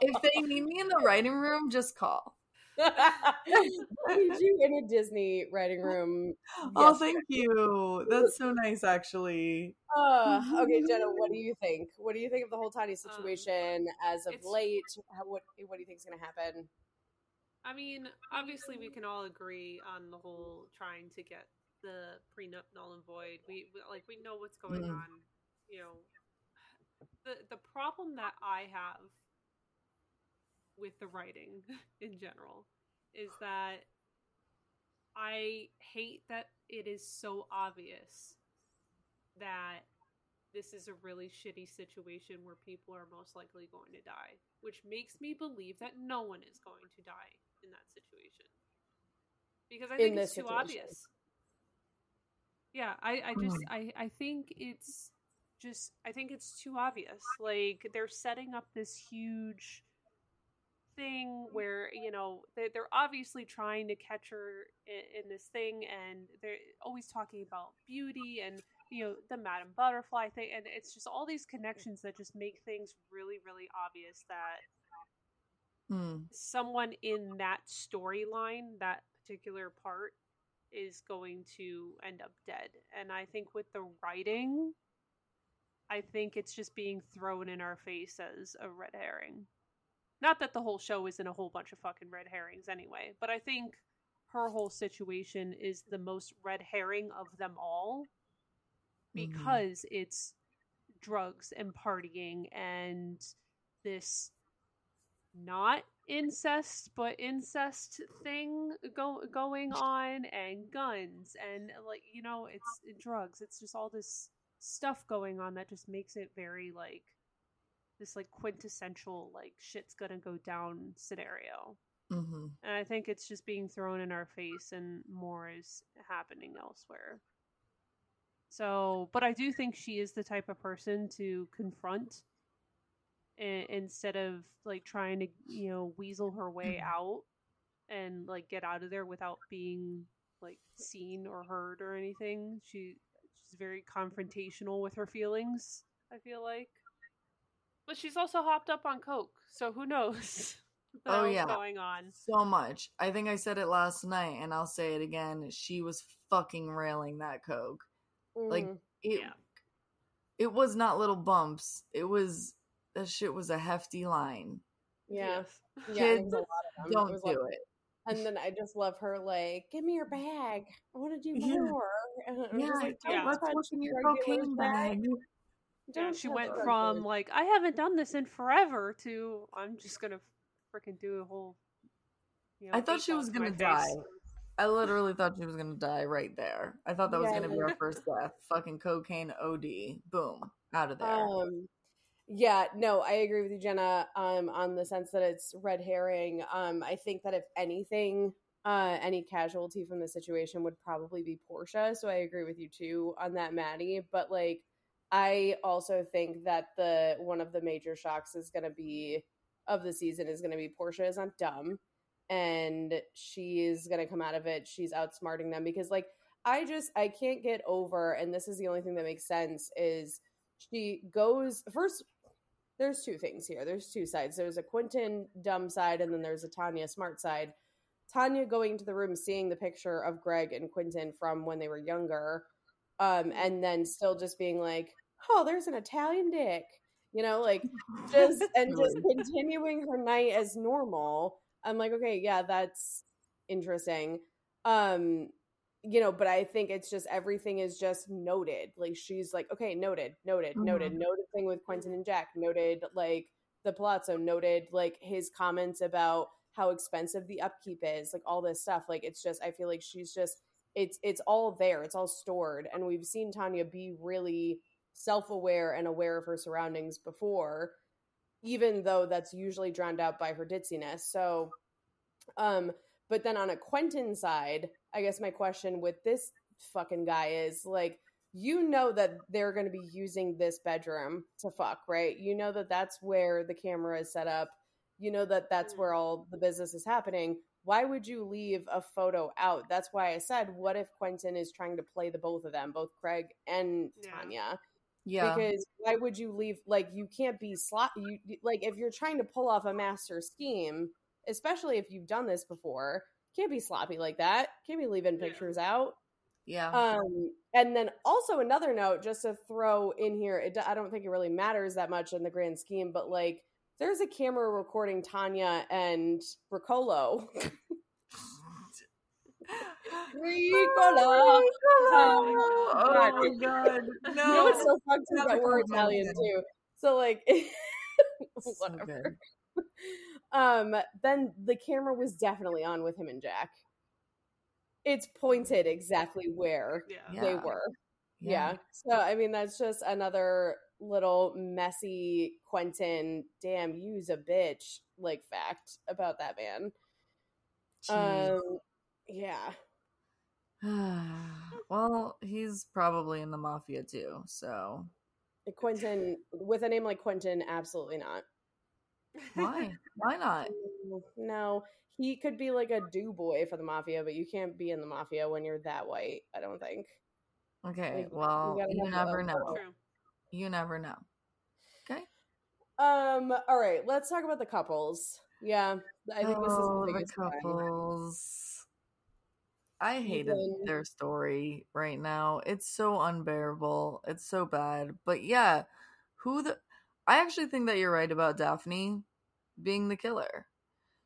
S2: if they need me in the writing room just call
S1: need you in a Disney writing room.
S2: Oh, thank you. That's so nice, actually.
S1: Uh, okay, Jenna, what do you think? What do you think of the whole Tanya
S3: Um,
S1: situation as of late? How, what What do you think is going to happen?
S3: I mean, obviously, we can all agree on the whole trying to get the prenup null and void. We, we like we know what's going
S2: Mm.
S3: on. You know, the the problem that I have with the writing in general is that I hate that it is so obvious that this is a really shitty situation where people are most likely going to die, which makes me believe that no one is going to die in that situation. Because I think
S1: this
S3: it's too obvious. Yeah, I, I just I, I think it's just I think it's too obvious. Like they're setting up this huge thing where you know they're, they're obviously trying to catch her in, in this thing and they're always talking about beauty and you know the madam butterfly thing and it's just all these connections that just make things really really obvious that
S2: Hmm.
S3: someone in that storyline that particular part is going to end up dead and i think with the writing i think it's just being thrown in our face as a red herring not that the whole show isn't a whole bunch of fucking red herrings anyway but i think her whole situation is the most red herring of them all
S2: Mhm.
S3: because it's drugs and partying and this not incest but incest thing go going on and guns and like you know it's drugs it's just all this stuff going on that just makes it very like this like quintessential like shit's gonna go down scenario
S2: Mhm.
S3: and I think it's just being thrown in our face and more is happening elsewhere. So, but I do think she is the type of person to confront i- instead of like trying to, you know, weasel her way
S2: Mhm.
S3: out and like get out of there without being like seen or heard or anything. She she's very confrontational with her feelings, I feel like. But she's also hopped up on coke, so who knows? what
S2: Oh, yeah.
S3: going on?
S2: So much. I think I said it last night, and I'll say it again. She was fucking railing that coke. Like
S1: Mhm.
S2: it.
S3: Yeah.
S2: It was not little bumps. It was that shit was a hefty line.
S1: yeah,
S3: Yes.
S2: Kids,
S1: it was a lot of them. It
S2: Don't
S1: was
S2: do
S1: like-
S2: it.
S1: And then I just love her like, give me your bag. I want to do more. And I'm
S2: Yeah,
S1: like,
S3: yeah.
S2: let's
S1: touch
S2: look in your
S1: drug dealer's
S2: cocaine bag.
S3: Yeah,
S1: Don't
S3: she went from
S1: dealers.
S3: like I haven't done this in forever to I'm just gonna freaking do a whole. You know,
S2: I thought she was gonna die.
S3: face.
S2: I literally thought she was gonna die right there. I thought that was gonna be her first death. Fucking cocaine OD. Boom. Out of there.
S1: Um, yeah, no, I agree with you, Jenna. Um, on the sense that it's red herring. Um, I think that if anything, uh, any casualty from the situation would probably be Portia. So I agree with you too on that, Maddy. But like, I also think that the one of the major shocks is going to be of the season is going to be Portia is not dumb, and she's going to come out of it. She's outsmarting them because like I just I can't get over, and this is the only thing that makes sense is she goes first. There's two things here. There's two sides. There's a Quentin dumb side, and then there's a Tanya smart side. Tanya going to the room, seeing the picture of Greg and Quentin from when they were younger, um, and then still just being like, "Oh, there's an Italian dick," you know, like just and just continuing her night as normal. I'm like, okay, yeah, that's interesting. Um, you know, but I think it's just everything is just noted. Like she's like, okay, noted, noted, noted, noted thing with Quentin and Jack, noted like the Palazzo, noted like his comments about how expensive the upkeep is, like all this stuff. Like it's just I feel like she's just it's it's all there, it's all stored. And we've seen Tanya be really self-aware and aware of her surroundings before even though that's usually drowned out by her ditziness. So, um, but then on a Quentin side, I guess my question with this fucking guy is like, you know that they're going to be using this bedroom to fuck, right? You know that that's where the camera is set up. You know that that's where all the business is happening. Why would you leave a photo out? That's why I said, what if Quentin is trying to play the both of them, both Craig and
S3: Yeah.
S1: Tanya?
S2: Yeah.
S1: because why would you leave like you can't be slot you you- like if you're trying to pull off a master scheme especially if you've done this before can't be sloppy like that can't be leaving
S3: Yeah.
S1: pictures out
S2: yeah.
S1: um and then also another note just to throw in here it, i don't think it really matters that much in the grand scheme but like there's a camera recording tanya and Riccolo. Ricola.
S2: Oh
S1: God.
S2: my god.
S1: you know
S2: No.
S1: what's so fucked is
S2: Not
S1: that we're Italian too. So like whatever.
S2: good.
S1: um then the camera was definitely on with him and Jack. It's pointed exactly where
S3: Yeah.
S1: they
S2: Yeah.
S1: were. Yeah. So I mean that's just another little messy Quentin damn you's a bitch like fact about that man.
S2: Jeez.
S1: Um yeah.
S2: well, he's probably in the mafia too, so
S1: Quentin with a name like Quentin absolutely not.
S2: why? Why not?
S1: No, he could be like a do boy for the mafia, but you can't be in the mafia when you're that white. I don't think.
S2: Okay,
S1: Like,
S2: well,
S1: gotta
S2: you never know.
S3: True.
S2: You never know. Okay.
S1: Um. All right. Let's talk about the couples. Yeah, I think this is
S2: oh,
S1: the
S2: the
S1: biggest one.
S2: couples. I hated
S1: Ethan.
S2: their story right now. It's so unbearable. It's so bad. But yeah, who the I actually think that you're right about Daphne being the killer.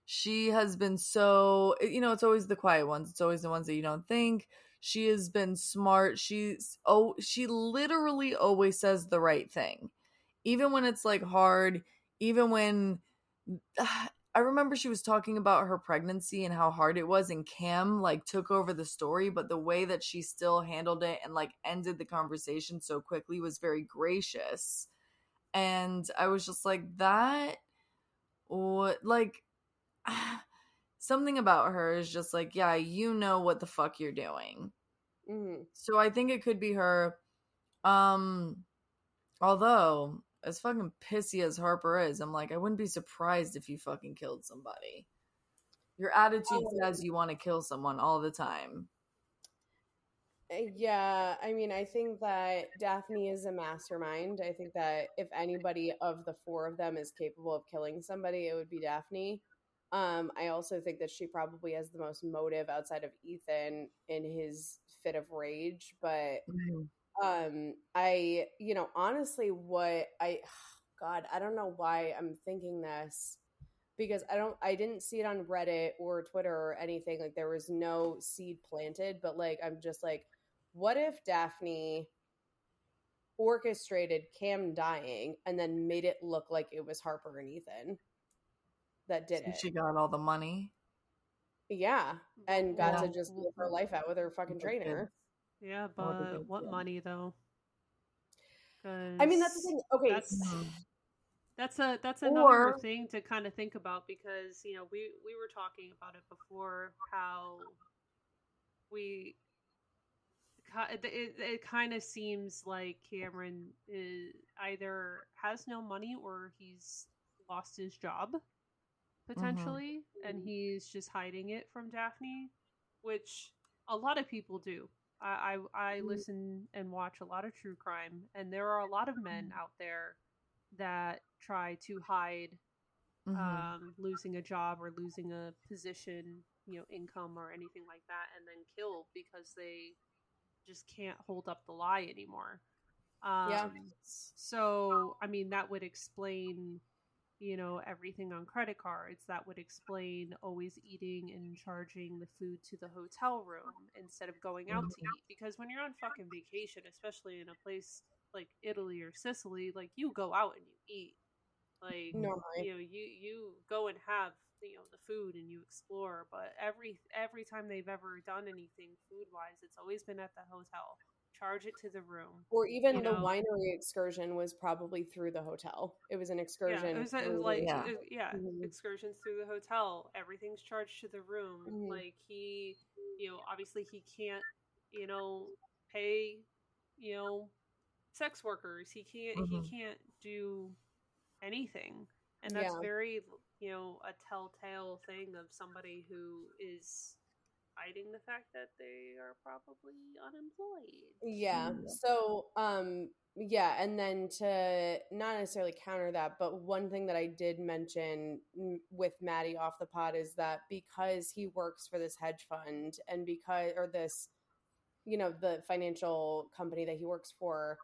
S2: She has been so you know, it's always the quiet ones. It's always the ones that you don't think. She has been smart. She's oh she literally always says the right thing. Even when it's like hard, even when I remember she was talking about her pregnancy and how hard it was, and Cam like took over the story, but the way that she still handled it and like ended the conversation so quickly was very gracious. And I was just like, that, what, like, something about her is just like, yeah, you know what the fuck you're doing.
S1: Mhm.
S2: So I think it could be her. Um, although as fucking pissy as Harper is, I'm like, I wouldn't be surprised if you fucking killed somebody. Your attitude
S1: Oh.
S2: says you want to kill someone all the time.
S1: Uh, Yeah, I mean, I think that Daphne is a mastermind. I think that if anybody of the four of them is capable of killing somebody, it would be Daphne. Um, I also think that she probably has the most motive outside of Ethan in his fit of rage. But um, I, you know, honestly, what I, God, I don't know why I'm thinking this because I don't, I didn't see it on Reddit or Twitter or anything. Like there was no seed planted, but like I'm just like, what if Daphne orchestrated Cam dying and then made it look like it was Harper and Ethan that did
S2: So
S1: it?
S2: She got all the money.
S1: yeah, and got
S2: Yeah.
S1: to just live her life out with her fucking trainer.
S3: Yeah, but what
S2: stuff.
S3: money though?
S1: I mean, that's the
S3: 'Cause
S1: thing. Okay,
S3: That's
S2: Mhm.
S3: that's a that's another
S2: Or-
S3: thing to kind of think about because you know we we were talking about it before how we it, it, it kind of seems like Cameron is either has no money or he's lost his job potentially and he's just hiding it from Daphne which a lot of people do I, I, I
S1: Mhm.
S3: listen and watch a lot of true crime and there are a lot of men out there that try to hide
S2: Mhm.
S3: um, losing a job or losing a position, you know, income or anything like that, and then kill because they just can't hold up the lie anymore. Um,
S1: Yeah.
S3: So, I mean, that would explain, you know, everything on credit cards. That would explain always eating and charging the food to the hotel room instead of going out to mm-hmm. eat. Because when you're on fucking vacation, especially in a place like Italy or Sicily, like you go out and you eat. Like
S1: Normally.
S3: you know, you you go and have you know the food and you explore. But every every time they've ever done anything food wise, it's always been at the hotel. Charge it to the room.
S1: Or even
S3: You
S1: the
S3: know?
S1: winery excursion was probably through the hotel. It was an excursion.
S3: Yeah, it was
S1: through the-
S3: like
S2: Yeah.
S3: yeah,
S1: Mhm.
S3: excursions through the hotel. Everything's charged to the room.
S1: Mhm.
S3: Like he, you know, obviously he can't, you know, pay, you know, sex workers. He can't.
S2: Mhm.
S3: He can't do anything, and that's
S1: Yeah.
S3: very, you know, a telltale thing of somebody who is hiding the fact that they are probably unemployed.
S1: Yeah.
S2: Yeah.
S1: So, um, yeah, and then to not necessarily counter that, but one thing that I did mention with Maddy off the pod is that because he works for this hedge fund and because, or this, you know, the financial company that he works for,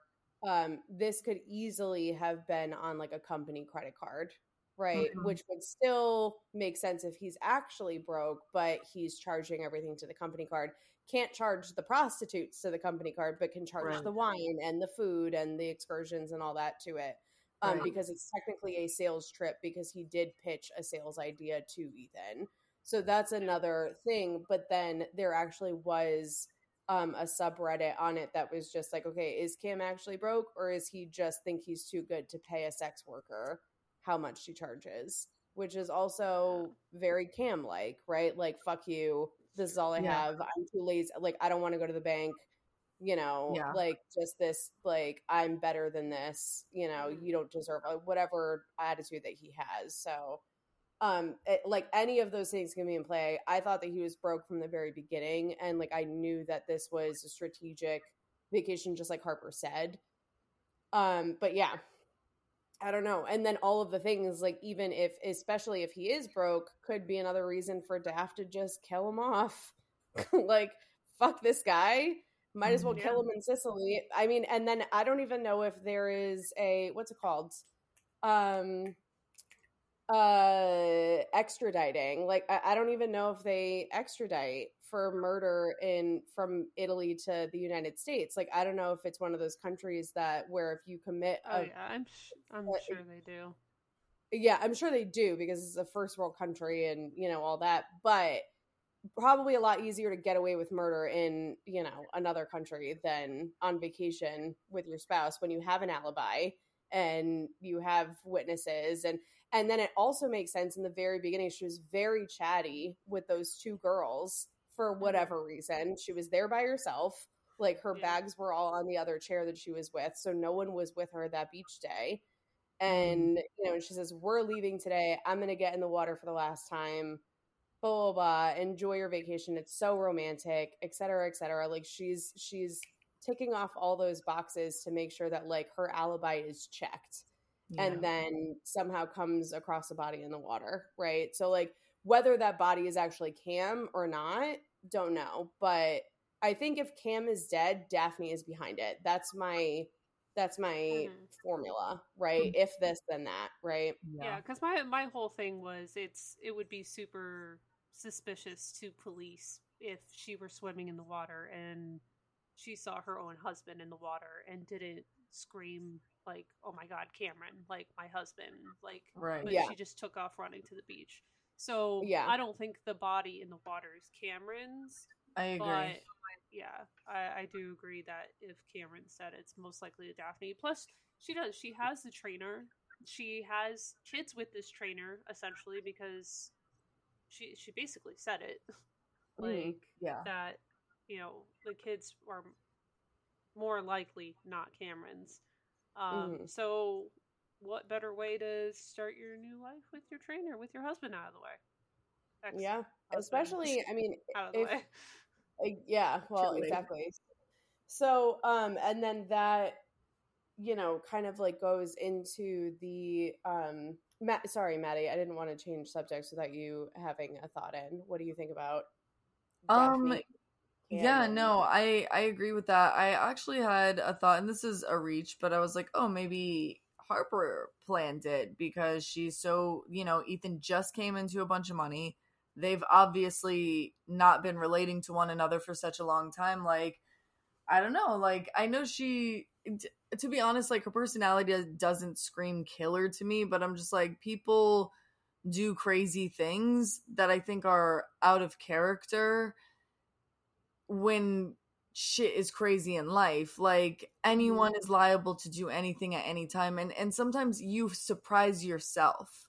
S1: um, this could easily have been on like a company credit card, right?
S2: Mhm.
S1: Which would still make sense if he's actually broke, but he's charging everything to the company card can't charge the prostitutes to the company card, but can charge
S2: Right.
S1: the wine and the food and the excursions and all that to it. Um,
S2: Right.
S1: because it's technically a sales trip because he did pitch a sales idea to Ethan. So that's another thing. But then there actually was um, a subreddit on it that was just like, okay, is Cam actually broke or is he just think he's too good to pay a sex worker how much she charges? Which is also very Cam like, right? Like, fuck you. This is all I
S2: Yeah.
S1: have. I'm too lazy. Like, I don't want to go to the bank. You know,
S2: Yeah.
S1: like just this, like, I'm better than this. You know,
S3: Mhm.
S1: you don't deserve whatever attitude that he has. So, um it, like any of those things can be in play i thought that he was broke from the very beginning and like i knew that this was a strategic vacation just like harper said um but yeah i don't know and then all of the things like even if especially if he is broke could be another reason for daph to just kill him off. Like fuck this guy might as well
S3: Mhm.
S1: kill him in sicily. I mean and then i don't even know if there is a what's it called? Um uh extraditing like I, I don't even know if they extradite for murder in from italy to the united states like i don't know if it's one of those countries that where if you commit
S3: Oh
S1: a,
S3: yeah, I'm sh- I'm
S1: uh,
S3: sure they do.
S1: yeah i'm sure they do because it's a first world country and you know all that but probably a lot easier to get away with murder in you know another country than on vacation with your spouse when you have an alibi and you have witnesses and and then it also makes sense in the very beginning she was very chatty with those two girls for whatever reason she was there by herself like her
S3: Yeah.
S1: bags were all on the other chair that she was with so no one was with her that beach day. Mm-hmm. And you know she says we're leaving today. I'm gonna get in the water for the last time. Blah blah blah enjoy your vacation. It's so romantic et cetera et cetera. Like she's she's ticking off all those boxes to make sure that like her alibi is checked
S2: Yeah.
S1: and then somehow comes across a body in the water right? So like whether that body is actually cam or not don't know but i think if cam is dead daphne is behind it that's my that's my
S3: Mhm.
S1: formula right if this then that right
S3: Yeah, because my my whole thing was it's it would be super suspicious to police if she were swimming in the water and she saw her own husband in the water and didn't scream like, "Oh my God, Cameron!" Like my husband, like,
S2: Right.
S3: but
S1: Yeah.
S3: she just took off running to the beach. So
S1: Yeah.
S3: I don't think the body in the water is Cameron's,
S2: I agree.
S3: but yeah, I, I do agree that if Cameron said it's most likely a Daphne. Plus, she does. She has the trainer. She has kids with this trainer essentially because she she basically said it,
S1: Mhm.
S3: like
S2: yeah.
S3: that. You know, the kids are more likely not Cameron's. Um,
S1: Mhm.
S3: So, what better way to start your new life with your trainer, with your husband out of the way? Ex-
S1: yeah
S3: husband
S1: especially i mean
S3: out of the
S1: if-
S3: way.
S1: Yeah well
S2: Truly.
S1: exactly so um and then that you know kind of like goes into the um Matt, sorry maddy i didn't want to change subjects without you having a thought in what do you think about
S2: Um,
S1: Daphne
S2: Yeah, no, I I agree with that. I actually had a thought, and this is a reach, but I was like, oh, maybe Harper planned it because she's so you know Ethan just came into a bunch of money. They've obviously not been relating to one another for such a long time. Like, I don't know. Like, I know she. t- To be honest, like her personality does- doesn't scream killer to me, but I'm just like people do crazy things that I think are out of character when shit is crazy in life. Like anyone is liable to do anything at any time and and sometimes you surprise yourself.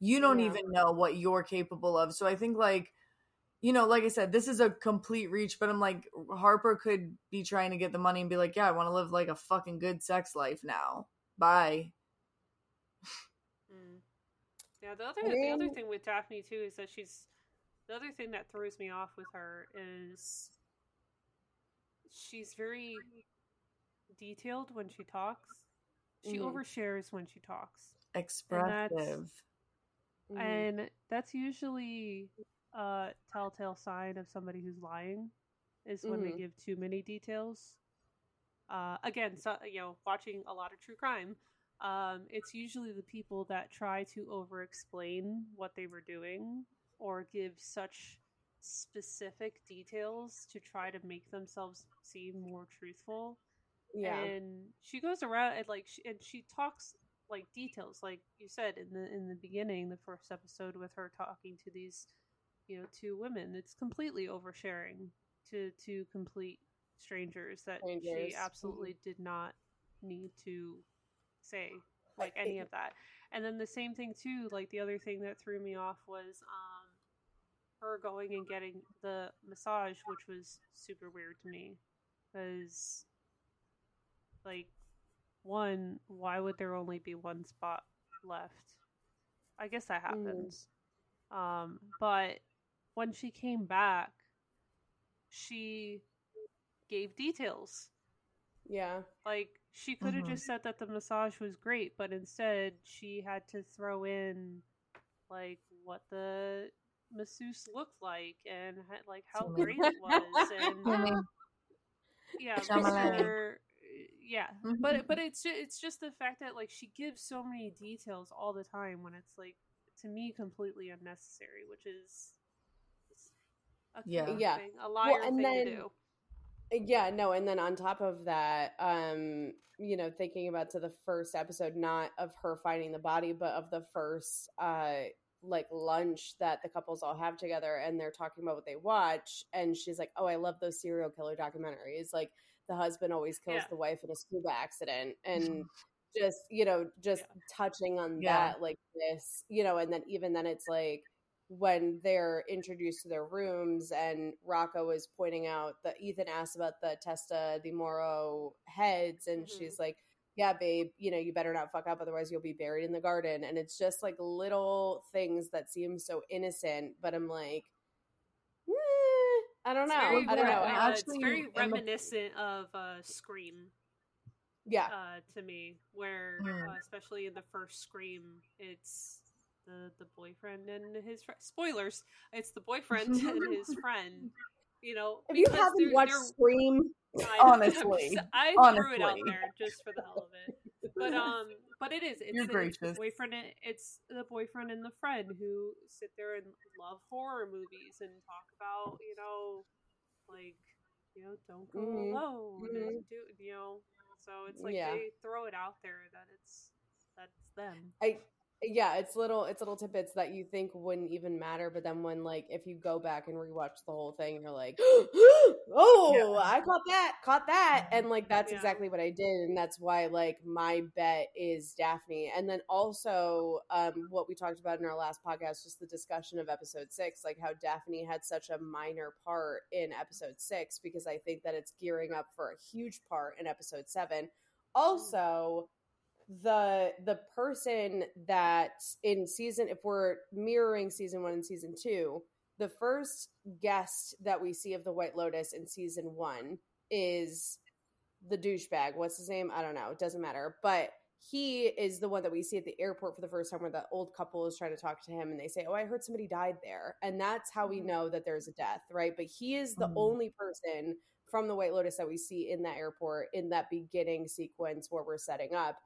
S2: You don't
S1: Yeah.
S2: even know what you're capable of. So I think like you know, like I said, this is a complete reach, but I'm like Harper could be trying to get the money and be like, "Yeah, I want to live like a fucking good sex life now." Bye.
S3: Mm. Yeah, the other the other thing with Daphne too is that she's the other thing that throws me off with her is she's very detailed when she talks. She
S1: Mhm.
S3: overshares when she talks.
S2: Expressive.
S1: Mhm.
S3: And that's usually a telltale sign of somebody who's lying is when they
S1: Mhm.
S3: give too many details. Uh, again, so you know, watching a lot of true crime, um, it's usually the people that try to over-explain what they were doing or give such specific details to try to make themselves seem more truthful
S1: yeah.
S3: and she goes around and like she, and she talks like details like you said in the in the beginning the first episode with her talking to these you know two women it's completely oversharing to to complete strangers that
S1: Strangers.
S3: she absolutely did not need to say like any of that and then the same thing too like the other thing that threw me off was um her going and getting the massage which was super weird to me. Because like one why would there only be one spot left? I guess that happens. Um but when she came back she gave details.
S1: Yeah.
S3: like she could have
S2: Mhm.
S3: just said that the massage was great but instead she had to throw in like what the masseuse looked like and like how great it was and yeah, Mr. yeah, but but it's ju- it's just the fact that like she gives so many details all the time when it's like to me completely unnecessary, which is is a
S2: Yeah.
S1: Yeah.
S3: thing, a liar
S1: and
S3: thing
S1: then-
S3: to do.
S1: yeah no and then on top of that um you know thinking about to the first episode not of her finding the body but of the first uh like lunch that the couples all have together and they're talking about what they watch and she's like oh i love those serial killer documentaries like the husband always kills
S3: Yeah.
S1: the wife in a scuba accident and just you know just
S3: Yeah.
S1: touching on
S2: Yeah.
S1: that like this you know and then even then it's like when they're introduced to their rooms and Rocco is pointing out that Ethan asked about the Testa di Moro heads and
S3: Mhm.
S1: she's like, Yeah, babe, you know, you better not fuck up, otherwise you'll be buried in the garden. And it's just like little things that seem so innocent, but I'm like, eh, I don't know. I don't know.
S3: uh,
S2: actually-
S3: it's very
S2: in the-
S3: reminiscent of uh, Scream
S1: Yeah.
S3: uh, to me, where
S2: Mm.
S3: uh, especially in the first Scream, it's the the boyfriend and his fr- spoilers. It's the boyfriend and his friend. You know,
S1: If you haven't
S3: they're-
S1: watched
S3: they're-
S1: Scream,
S3: I,
S2: Honestly.
S3: I threw it out there just for the hell of it. But um, but it is. It's,
S2: You're
S3: the, it's the boyfriend. and- It's the boyfriend and the friend who sit there and love horror movies and talk about you know, like you know, don't go
S1: Mhm.
S3: alone
S1: Mhm.
S3: do you know. So it's like
S1: Yeah.
S3: they throw it out there that it's that's them.
S1: I yeah, it's little it's little tidbits that you think wouldn't even matter, but then when like if you go back and rewatch the whole thing, you're like, oh, I caught that, caught that, and like that's
S3: Yeah.
S1: exactly what I did, and that's why like my bet is Daphne, and then also um what we talked about in our last podcast, just the discussion of episode six, like how Daphne had such a minor part in episode six because I think that it's gearing up for a huge part in episode seven. Also, the the person that in season if we're mirroring season one and season two the first guest that we see of the white lotus in season one is the douchebag. What's his name? I don't know. It doesn't matter. But he is the one that we see at the airport for the first time where the old couple is trying to talk to him and they say oh i heard somebody died there. And that's how we
S3: Mhm.
S1: know that there's a death right? But he is the
S2: Mhm.
S1: only person from the white lotus that we see in that airport in that beginning sequence where we're setting up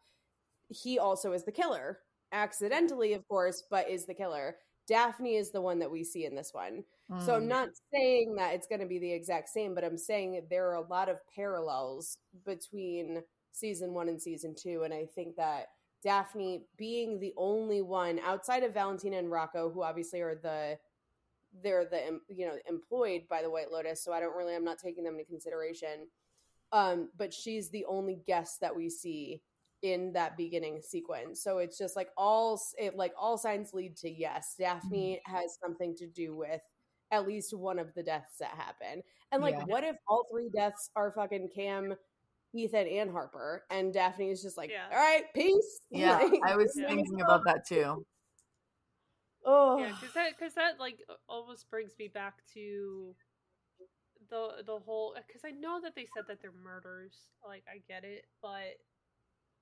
S1: he also is the killer accidentally of course but is the killer daphne is the one that we see in this one so i'm
S2: Mm.
S1: not saying that it's going to be the exact same but i'm saying there are a lot of parallels between season one and season two and i think that daphne being the only one outside of valentina and rocco who obviously are the they're the you know employed by the White Lotus, so I don't really I'm not taking them into consideration. Um, but she's the only guest that we see in that beginning sequence. So it's just like all it like all signs lead to yes, Daphne mm-hmm. has something to do with at least one of the deaths that happen. And like
S2: Yeah.
S1: what if all three deaths are fucking Cam, Ethan and Harper and Daphne is just like,
S3: Yeah.
S1: "All right, peace."
S2: Yeah,
S1: Like,
S2: I was
S3: Yeah.
S2: thinking about that too.
S1: Oh.
S3: Yeah, because that because that like almost brings me back to the the whole because I know that they said that they're murders. Like I get it, but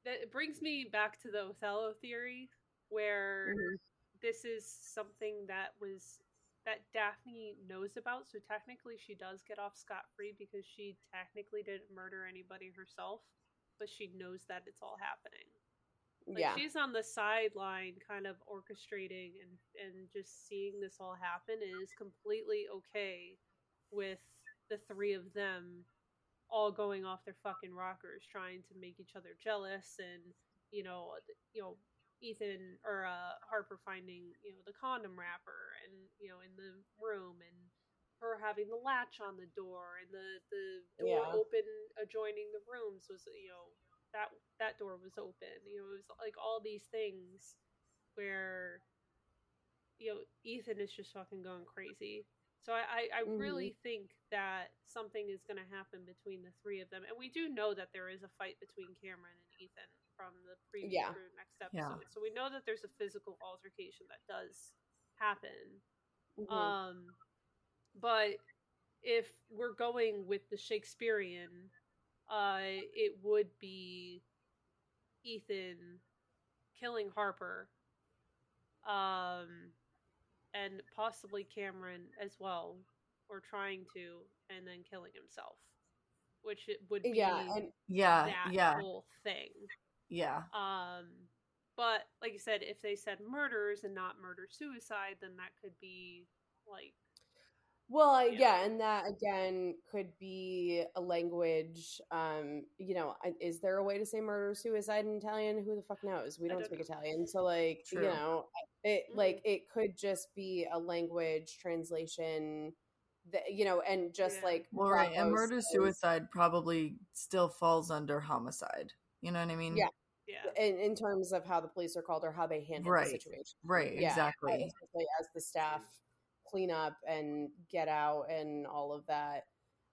S3: that brings me back to the Othello theory, where
S1: Mhm.
S3: this is something that was that Daphne knows about. So technically, she does get off scot free because she technically didn't murder anybody herself, but she knows that it's all happening. Like
S1: yeah.
S3: she's on the sideline, kind of orchestrating and and just seeing this all happen and is completely okay with the three of them all going off their fucking rockers, trying to make each other jealous, and you know, you know, Ethan or uh, Harper finding you know the condom wrapper, and you know, in the room, and her having the latch on the door, and the the door
S1: Yeah.
S3: open adjoining the rooms was you know that that door was open. You know, it was like all these things where you know Ethan is just fucking going crazy. So I I, I
S1: Mhm.
S3: really think that something is going to happen between the three of them, and we do know that there is a fight between Cameron and Ethan from the previous
S1: Yeah.
S3: next
S2: Yeah.
S3: episode. So we know that there's a physical altercation that does happen.
S1: Mhm.
S3: Um, but if we're going with the Shakespearean, uh, it would be Ethan killing Harper, um, and possibly Cameron as well, or trying to, and then killing himself, which it would be
S1: yeah, and
S2: Yeah,
S3: that
S2: yeah,
S3: whole thing.
S2: yeah.
S3: Um, but like you said, if they said murders and not murder suicide, then that could be like
S1: Well,
S3: Yeah.
S1: yeah, and that again could be a language. Um, you know, is there a way to say murder suicide in Italian? Who the fuck knows? We don't
S3: don't
S1: speak
S3: know.
S1: Italian, so like,
S2: True.
S1: you know, it
S3: Mhm.
S1: like it could just be a language translation. That you know, and just
S3: Yeah.
S1: like
S2: Well, right, and murder suicide probably still falls under homicide. You know what I mean?
S1: Yeah.
S3: yeah.
S1: in, in terms of how the police are called or how they handle
S2: Right.
S1: the situation.
S2: Right,
S1: Yeah,
S2: exactly.
S1: especially as the staff clean up and get out and all of that.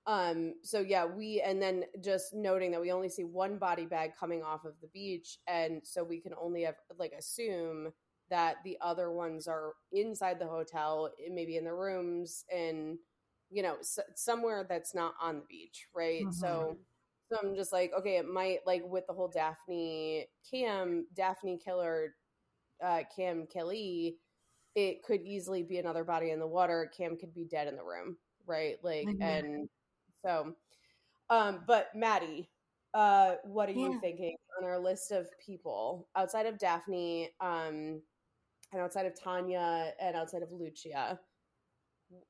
S1: Um, so yeah, we and then just noting that we only see one body bag coming off of the beach, and so we can only have like assume that the other ones are inside the hotel, eh, maybe in the rooms, and you know s- somewhere that's not on the beach, right?
S2: Mhm.
S1: So. So I'm just like, okay, it might like with the whole Daphne Cam Daphne killer, uh, Cam Kelly, it could easily be another body in the water. Cam could be dead in the room, right? Like,
S2: Mhm.
S1: and so, um, but Maddy, uh, what are you thinking on our list of people outside of Daphne, um, and outside of Tanya and outside of Lucia?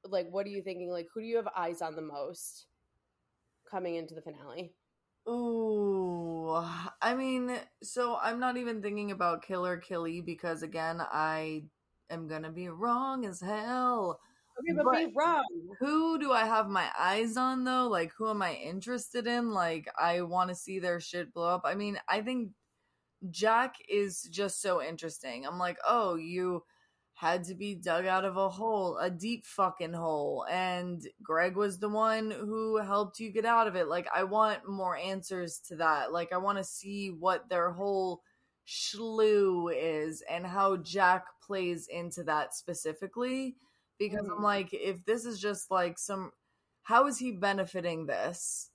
S1: Like, what are you thinking? Like, who do you have eyes on the most coming into the finale?
S2: Ooh, I mean, so I'm not even thinking about Killer Killy because again, I am gonna be wrong as hell.
S1: Okay, but, be wrong.
S2: Who do I have my eyes on though? Like, who am I interested in? Like, I want to see their shit blow up. I mean, I think Jack is just so interesting. I'm like, oh, you had to be dug out of a hole, a deep fucking hole, and Greg was the one who helped you get out of it. Like, I want more answers to that. Like, I want to see what their whole slew is and how Jack plays into that specifically because I'm
S1: Mhm.
S2: like, if this is just like some, how is he benefiting this?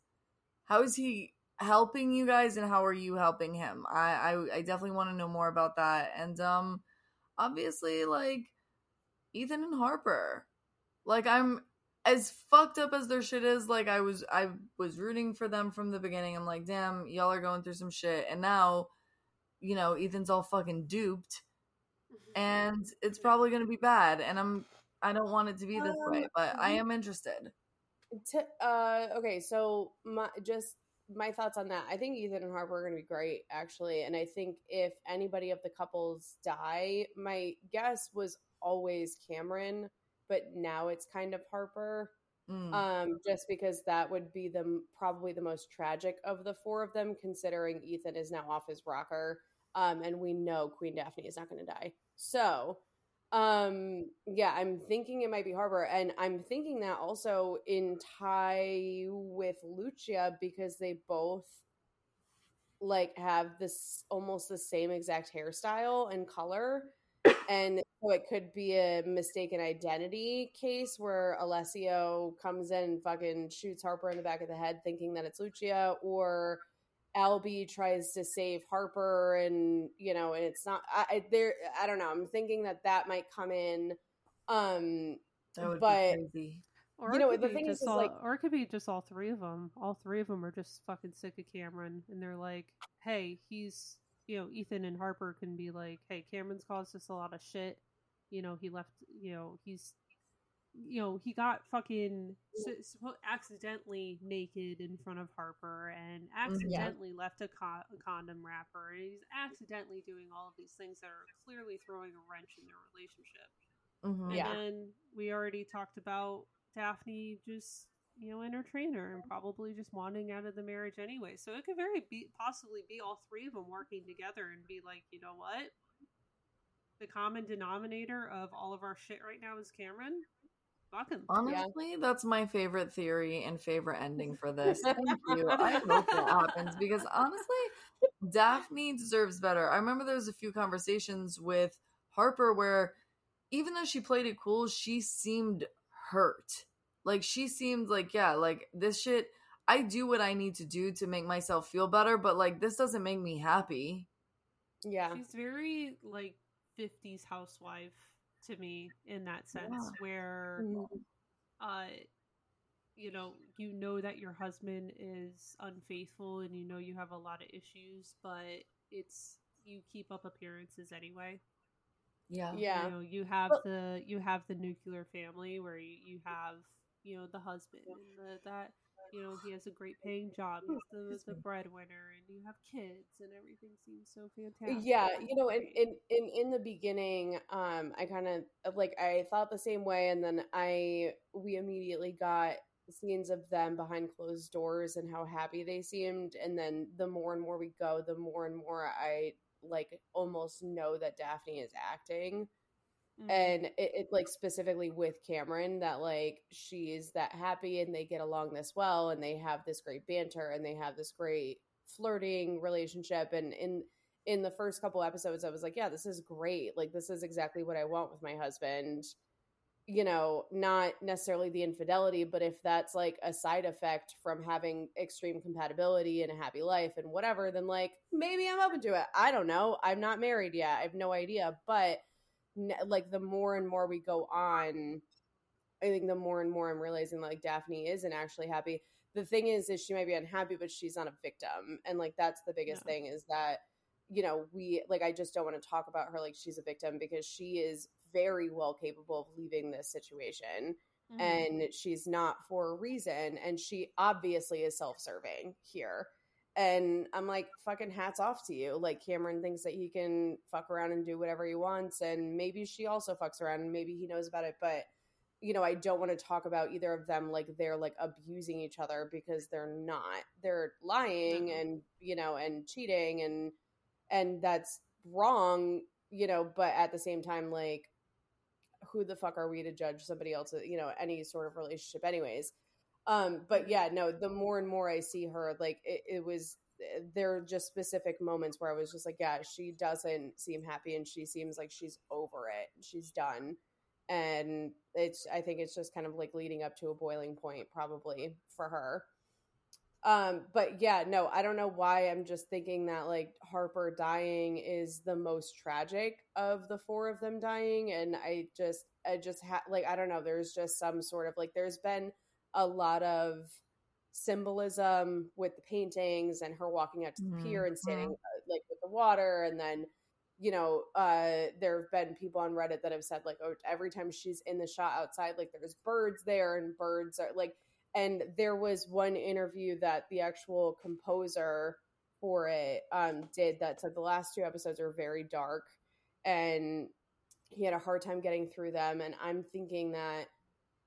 S2: How is he helping you guys, and how are you helping him? I I, I definitely want to know more about that, and um, obviously like Ethan and Harper, like I'm as fucked up as their shit is. Like I was I was rooting for them from the beginning. I'm like, damn, y'all are going through some shit, and now, you know, Ethan's all fucking duped and it's probably going to be bad and i'm i don't want it to be this way
S1: Um,
S2: but i am interested
S1: T- uh, okay, so my just my thoughts on that. I think Ethan and Harper are going to be great, actually, and I think if anybody of the couples die, my guess was always Cameron, but now it's kind of Harper.
S2: Mm.
S1: Um, just because that would be the probably the most tragic of the four of them, considering Ethan is now off his rocker, um, and we know Queen Daphne is not going to die. So, um, yeah, I'm thinking it might be Harper, and I'm thinking that also in tie with Lucia because they both like have this almost the same exact hairstyle and color and so it could be a mistaken identity case where Alessio comes in and fucking shoots Harper in the back of the head thinking that it's Lucia or Albie tries to save Harper and you know and it's not I, I there I don't know I'm thinking that that might come in um
S2: that would
S1: but-
S2: be crazy.
S3: Or
S1: You know, the thing is, is
S3: all,
S1: like-
S3: or it could be just all three of them. All three of them are just fucking sick of Cameron, and they're like, "Hey, he's you know Ethan and Harper can be like, hey, Cameron's caused us a lot of shit. You know, he left. You know, he's you know he got fucking accidentally naked in front of Harper and accidentally left a, co- a condom wrapper. And he's accidentally doing all of these things that are clearly throwing a wrench in their relationship.
S2: Mhm.
S3: And
S1: Yeah.
S3: then we already talked about Daphne just, you know, in her trainer and probably just wanting out of the marriage anyway. So it could very be possibly be all three of them working together and be like, you know what? The common denominator of all of our shit right now is Cameron. Fuck him.
S2: Honestly, that's my favorite theory and favorite ending for this. Thank you. I hope that happens because honestly, Daphne deserves better. I remember there was a few conversations with Harper where even though she played it cool, she seemed hurt. Like she seemed like, yeah, like this shit I do what I need to do to make myself feel better, but like this doesn't make me happy.
S1: yeah
S3: She's very like 50s housewife to me in that sense
S2: Yeah.
S3: where
S1: Mhm.
S3: uh you know you know that your husband is unfaithful and you know you have a lot of issues but it's you keep up appearances anyway
S2: Yeah.
S1: yeah
S3: you know you have
S1: Well-
S3: the you have the nuclear family where you, you have you know the husband and the, that you know he has a great paying job he's the, the breadwinner and you have kids and everything seems so fantastic.
S1: yeah you know in, in in in the beginning um i kind of like i thought the same way and then i we immediately got scenes of them behind closed doors and how happy they seemed and then the more and more we go the more and more i like almost know that daphne is acting
S3: Mhm.
S1: and it, it like specifically with cameron that like she is that happy and they get along this well and they have this great banter and they have this great flirting relationship. And in in the first couple episodes i was like yeah this is great. Like this is exactly what i want with my husband. You know not necessarily the infidelity but if that's like a side effect from having extreme compatibility and a happy life and whatever then like maybe i'm open to it. I don't know. I'm not married yet. I have no idea. But like the more and more we go on i think the more and more i'm realizing like daphne isn't actually happy. The thing is is she might be unhappy but she's not a victim. And like that's the biggest
S3: No.
S1: thing is that you know we like i just don't want to talk about her like she's a victim because she is very well capable of leaving this situation.
S3: Mhm.
S1: and she's not for a reason. And she obviously is self-serving here and i'm like fucking hats off to you. Like cameron thinks that he can fuck around and do whatever he wants and maybe she also fucks around and maybe he knows about it but you know i don't want to talk about either of them like they're like abusing each other because they're not. They're lying
S3: No.
S1: and you know and cheating and and that's wrong you know but at the same time like who the fuck are we to judge somebody else you know any sort of relationship anyways um but yeah no the more and more i see her like it, it was there are just specific moments where i was just like yeah she doesn't seem happy and she seems like she's over it. She's done. And it's i think it's just kind of like leading up to a boiling point probably for her. Um but yeah no i don't know why i'm just thinking that like harper dying is the most tragic of the four of them dying. And i just i just ha- like i don't know there's just some sort of like there's been a lot of symbolism with the paintings and her walking out to the pier and standing uh, like with the water. And then you know uh there have been people on reddit that have said like oh every time she's in the shot outside like there's birds there and birds are like and there was one interview that the actual composer for it um did that said the last two episodes are very dark and he had a hard time getting through them. And i'm thinking that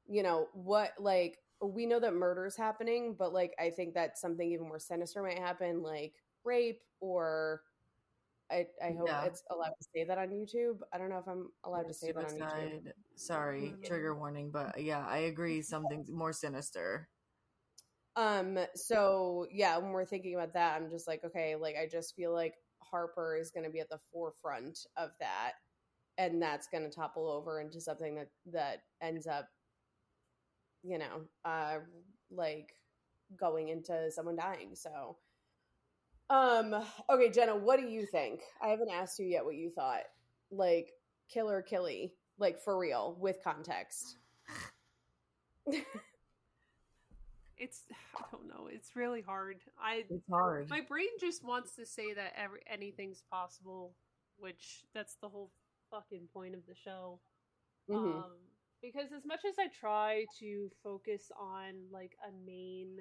S1: you know what like we know that murder's happening but like i think that something even more sinister might happen like rape or i i hope it's allowed to say that on youtube i don't know if i'm allowed to say that on youtube
S2: Suicide. Sorry,
S3: Mhm.
S2: trigger warning, but yeah, I agree. Something more sinister.
S1: Um, so yeah, when we're thinking about that, I'm just like, okay, like I just feel like Harper is gonna be at the forefront of that, and that's gonna topple over into something that that ends up, you know, uh like going into someone dying. So um okay, Jenna, what do you think? I haven't asked you yet what you thought. Like killer killy, like for real, with context.
S3: It's I don't know. It's really hard. I
S2: It's hard.
S3: my brain just wants to say that every anything's possible, which that's the whole fucking point of the show.
S1: Mhm.
S3: Um, because as much as I try to focus on like a main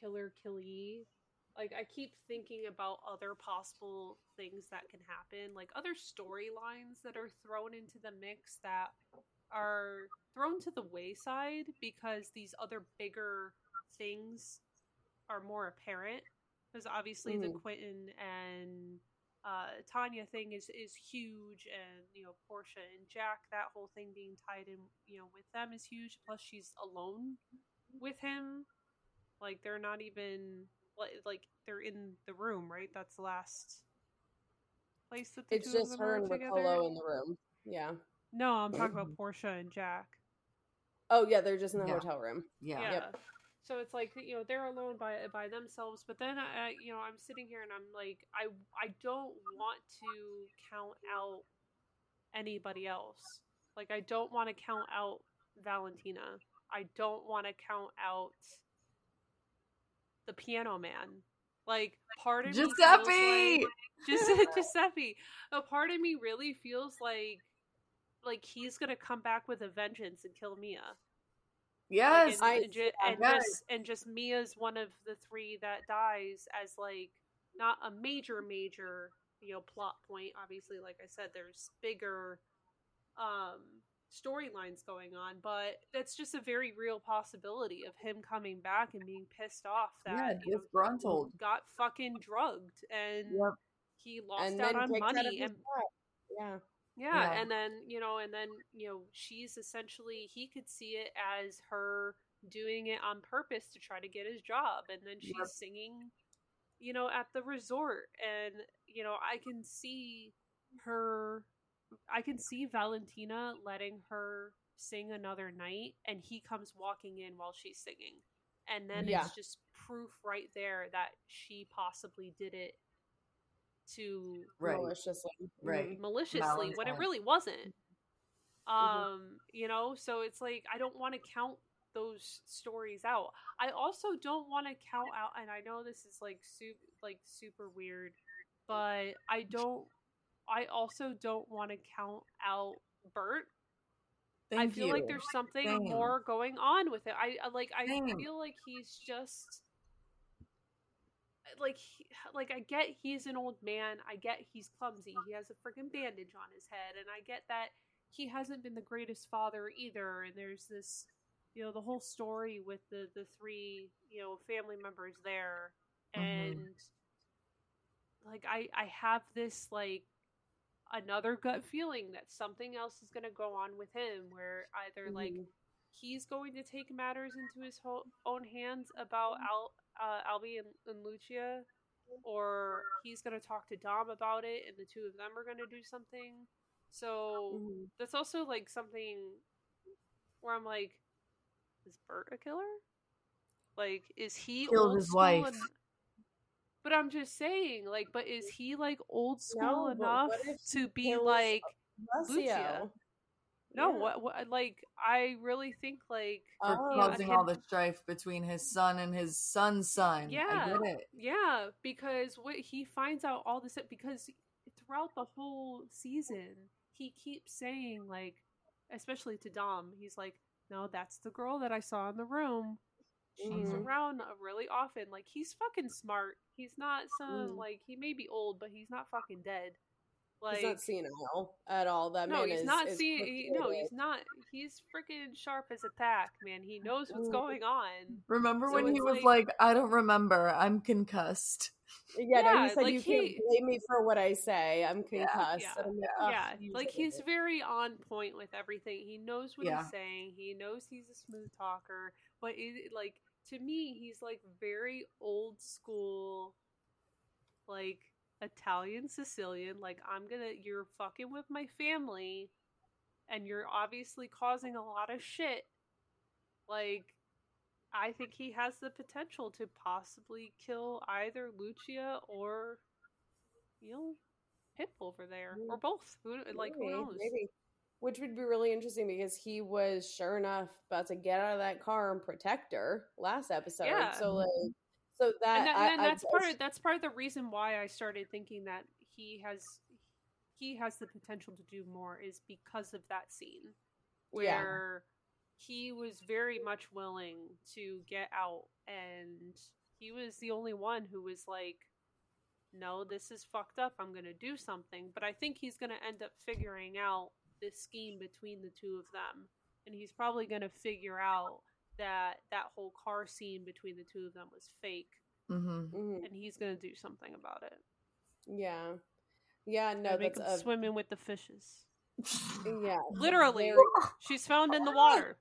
S3: killer killy, like I keep thinking about other possible things that can happen, like other storylines that are thrown into the mix that are thrown to the wayside because these other bigger things are more apparent. Because obviously the
S1: Mhm.
S3: Quentin and uh, Tanya thing is is huge, and you know Portia and Jack, that whole thing being tied in, you know, with them is huge. Plus, she's alone with him. Like they're not even like like they're in the room, right? That's the last place that the
S1: It's
S3: two of
S1: just
S3: them
S1: her and
S3: together.
S1: Niccolò in the room. Yeah.
S3: No, I'm talking about Portia and Jack.
S1: Oh yeah, they're just in the
S2: Yeah.
S1: hotel room.
S2: Yeah.
S3: Yeah.
S1: Yep.
S3: So it's like you know they're alone by by themselves, but then I you know I'm sitting here and I'm like I I don't want to count out anybody else. Like I don't want to count out Valentina. I don't want to count out the piano man. Like part of me feels
S2: Giuseppe!
S3: like- Giuseppe. A part of me really feels like like he's gonna come back with a vengeance and kill Mia.
S2: Yes.
S3: Like,
S1: I-
S3: and, and, ju- and
S2: yes.
S3: just and just Mia's one of the three that dies as like not a major major you know plot point. Obviously, like I said, there's bigger um storylines going on, but that's just a very real possibility of him coming back and being pissed off that
S2: yeah,
S3: you know,
S2: disgruntled.
S3: got fucking drugged and
S2: Yep.
S3: he lost
S1: and
S3: out on
S1: kicked out of
S3: money and.
S1: Yeah.
S3: Yeah,
S2: Yeah.
S3: and then you know, and then you know, she's essentially he could see it as her doing it on purpose to try to get his job, and then she's
S2: Yep.
S3: singing, you know, at the resort, and you know, I can see her, I can see Valentina letting her sing another night, and he comes walking in while she's singing, and then
S1: Yeah.
S3: it's just proof right there that she possibly did it to
S2: Right.
S1: Maliciously.
S2: Right.
S3: Maliciously when it really wasn't.
S1: Mhm.
S3: Um, you know, so it's like I don't want to count those stories out. I also don't want to count out and I know this is like super like super weird, but I don't I also don't want to count out Bert.
S2: Thank
S3: I feel
S2: you.
S3: like there's something
S2: Same.
S3: more going on with it. I I- like I
S2: Same.
S3: feel like he's just like he- like I get he's an old man. I get he's clumsy. He has a freaking bandage on his head and I get that he hasn't been the greatest father either and there's this you know the whole story with the the three, you know, family members there
S2: Mhm.
S3: and like I I have this like another gut feeling that something else is going to go on with him where either like
S1: Mhm.
S3: he's going to take matters into his ho- own hands about Al, uh, Albie and, and Lucia, or he's going to talk to Dom about it, and the two of them are going to do something. So
S1: Mhm.
S3: that's also like something where I'm like, is Bert a killer? Like, is he
S2: Killed
S3: old
S2: his
S3: school
S2: wife.
S3: en- but I'm just saying, like, but is he like old school
S1: No,
S3: enough to be like?
S1: Lucio.
S3: Lucia. No,
S1: Yeah.
S3: what, what? Like, I really think like
S2: for
S1: Oh,
S2: causing all the strife between his son and his son's son.
S3: Yeah.
S2: I get it.
S3: Yeah, because what he finds out all this because throughout the whole season, he keeps saying like, especially to Dom, he's like, "No, that's the girl that I saw in the room. She's
S1: Mhm.
S3: around uh, really often. Like he's fucking smart. He's not some
S1: Mm.
S3: like he may be old, but he's not fucking dead. Like
S1: he's not senile at all. That
S3: no,
S1: man
S3: he's
S1: is,
S3: not
S1: is
S3: seeing. He, no, he's not. He's freaking sharp as a tack, man. He knows what's going on.
S2: Remember
S3: So
S2: when he was
S3: like-
S2: like, "I don't remember. I'm concussed."
S1: Yeah, no,
S3: Yeah,
S1: he said
S3: like
S1: you
S3: he-
S1: can't blame me for what I say. I'm concussed.
S3: yeah,
S1: And I'm like, "Ugh,
S3: yeah,
S1: you
S3: like he's very on point with everything. He knows what
S2: Yeah.
S3: he's saying. He knows he's a smooth talker, but it like to me, he's like very old school, like Italian Sicilian. Like I'm gonna, you're fucking with my family, and you're obviously causing a lot of shit. Like, I think he has the potential to possibly kill either Lucia or, you know, Pip over there, or
S1: Mm.
S3: both. Who like who knows?
S1: Maybe. Which would be really interesting because he was sure enough about to get out of that car and protect her last episode.
S3: Yeah.
S1: So like, so that,
S3: and, that,
S1: I,
S3: and
S1: I-
S3: that's part of that's part of the reason why I started thinking that he has he has the potential to do more is because of that scene
S1: Yeah.
S3: where he was very much willing to get out and he was the only one who was like no this is fucked up. I'm going to do something. But i think he's going to end up figuring out this scheme between the two of them. And he's probably going to figure out that that whole car scene between the two of them was fake
S2: Mm-hmm.
S1: Mhm.
S3: and he's going to do something about it
S1: Yeah. Yeah, no,
S3: Gonna make
S1: that's
S3: him
S1: a,
S3: swimming with the fishes
S1: yeah.
S3: literally she's found in the water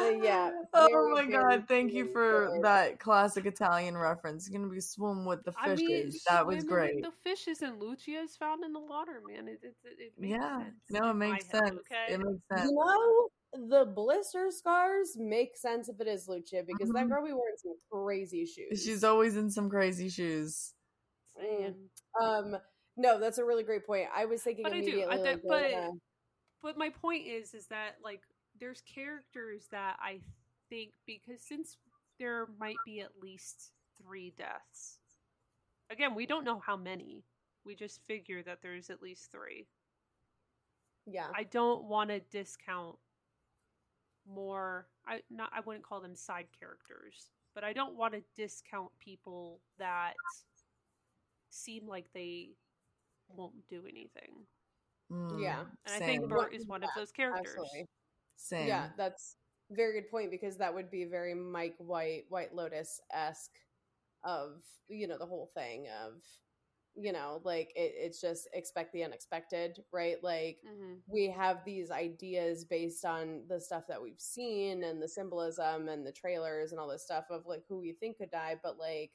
S1: uh, yeah.
S2: Oh
S1: very,
S2: my
S1: very
S2: god, thank you for
S1: good.
S2: that classic Italian reference. You're gonna be swim with the
S3: I
S2: fishes.
S3: mean,
S2: that was great.
S3: The fishes and Lucia is found in the water, man. It it, it, it makes
S2: Yeah.
S3: sense.
S2: No, it
S3: in my
S2: makes
S3: head,
S2: sense.
S3: Okay.
S2: It makes sense.
S1: You know, the blister scars make sense if it is Lucia because that
S2: Mhm.
S1: girl be wearing some crazy shoes.
S2: She's always in some crazy shoes.
S3: Saying.
S1: um no, that's a really great point. I was thinking
S3: But I do.
S1: immediately
S3: I
S1: like,
S3: but-
S1: uh,
S3: But my point is, is that like there's characters that I think because since there might be at least three deaths. Again, we don't know how many. We just figure that there's at least three.
S1: yeah.
S3: I don't want to discount more I not I wouldn't call them side characters, but I don't want to discount people that seem like they won't do anything.
S2: Mm,
S1: Yeah.
S3: And I think Bert is one of those characters.
S1: Absolutely.
S2: Same.
S1: Yeah, that's a very good point because that would be very Mike White, White Lotus esque of you know the whole thing of you know like it, it's just expect the unexpected, right? Like
S3: hmm
S1: we have these ideas based on the stuff that we've seen and the symbolism and the trailers and all this stuff of like who we think could die, but like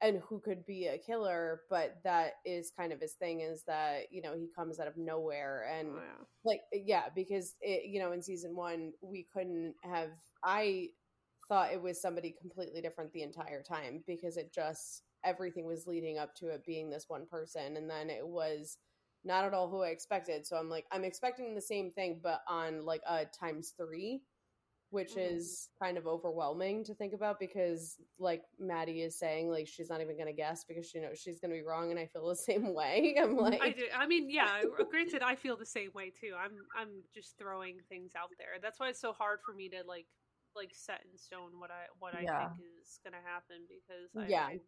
S1: and who could be a killer, but that is kind of his thing is that you know he comes out of nowhere and
S3: Oh, yeah.
S1: like yeah because it you know in season one we couldn't have i thought it was somebody completely different the entire time because it just everything was leading up to it being this one person and then it was not at all who i expected so i'm like i'm expecting the same thing but on like a times three which
S3: Mhm.
S1: is kind of overwhelming to think about because like maddy is saying like she's not even gonna guess because she knows she's gonna be wrong and i feel the same way i'm like
S3: I do. I mean, yeah. Granted, I feel the same way too. I'm I'm just throwing things out there. That's why it's so hard for me to like like set in stone what I what I
S2: Yeah.
S3: think is gonna happen because I,
S1: Yeah.
S3: I,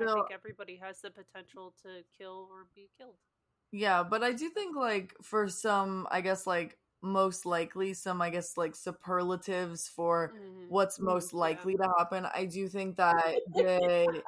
S3: I think everybody has the potential to kill or be killed.
S2: Yeah, but I do think like for some, I guess like most likely some, I guess like superlatives for
S3: Mhm.
S2: what's most
S3: yeah.
S2: likely to happen. I do think that they.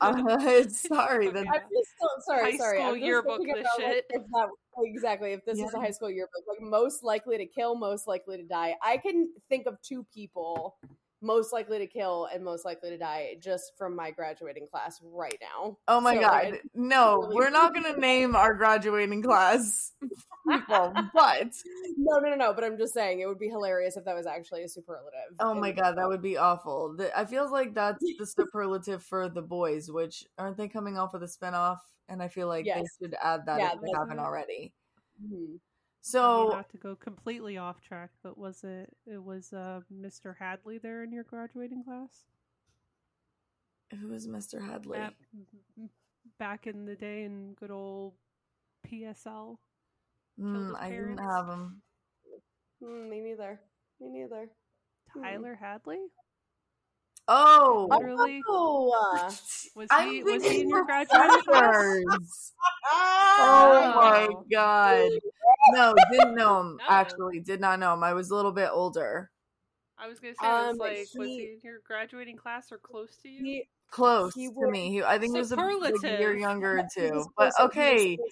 S2: Uh, sorry, that
S1: I'm just so sorry,
S3: High
S1: sorry.
S3: school yearbook this
S1: about, like,
S3: shit.
S1: if that, exactly. If this is a high school yearbook, like most likely to kill, most likely to die. I can think of two people most likely to kill and most likely to die just from my graduating class right now.
S2: Oh my
S1: So,
S2: god. No,
S1: really-
S2: we're not going to name our graduating class people, but
S1: No, no, no, no. But I'm just saying it would be hilarious if that was actually a superlative.
S2: oh my god, that would be awful. The, I feel like that's the superlative for the boys, which aren't they coming off with a spinoff? And I feel like
S1: Yes.
S2: they should add that
S1: Yeah,
S2: if they haven't already.
S1: Mhm.
S2: So
S3: not to go completely off track, but was it it was uh, Mr. Hadley there in your graduating class?
S2: Who was Mr. Hadley?
S3: Back, back in the day in good old PSL.
S2: Mm, I didn't have him.
S1: Mm, me neither. Me neither.
S3: Tyler Hadley?
S2: Oh,
S3: Literally,
S1: Oh,
S3: was
S2: I'm
S3: he was he in your graduating class?
S2: Oh my god. No, didn't know him.
S3: No.
S2: Actually, did not know him. I was a little bit older.
S3: I was gonna say, I was
S1: Um,
S3: like, was
S1: he-
S3: he in your graduating class or close to you?
S1: he,
S2: Close
S1: He
S2: to
S1: would-
S2: me. He, I think he was a, like, a year younger
S1: he
S2: too. But
S1: to-
S2: okay,
S1: to-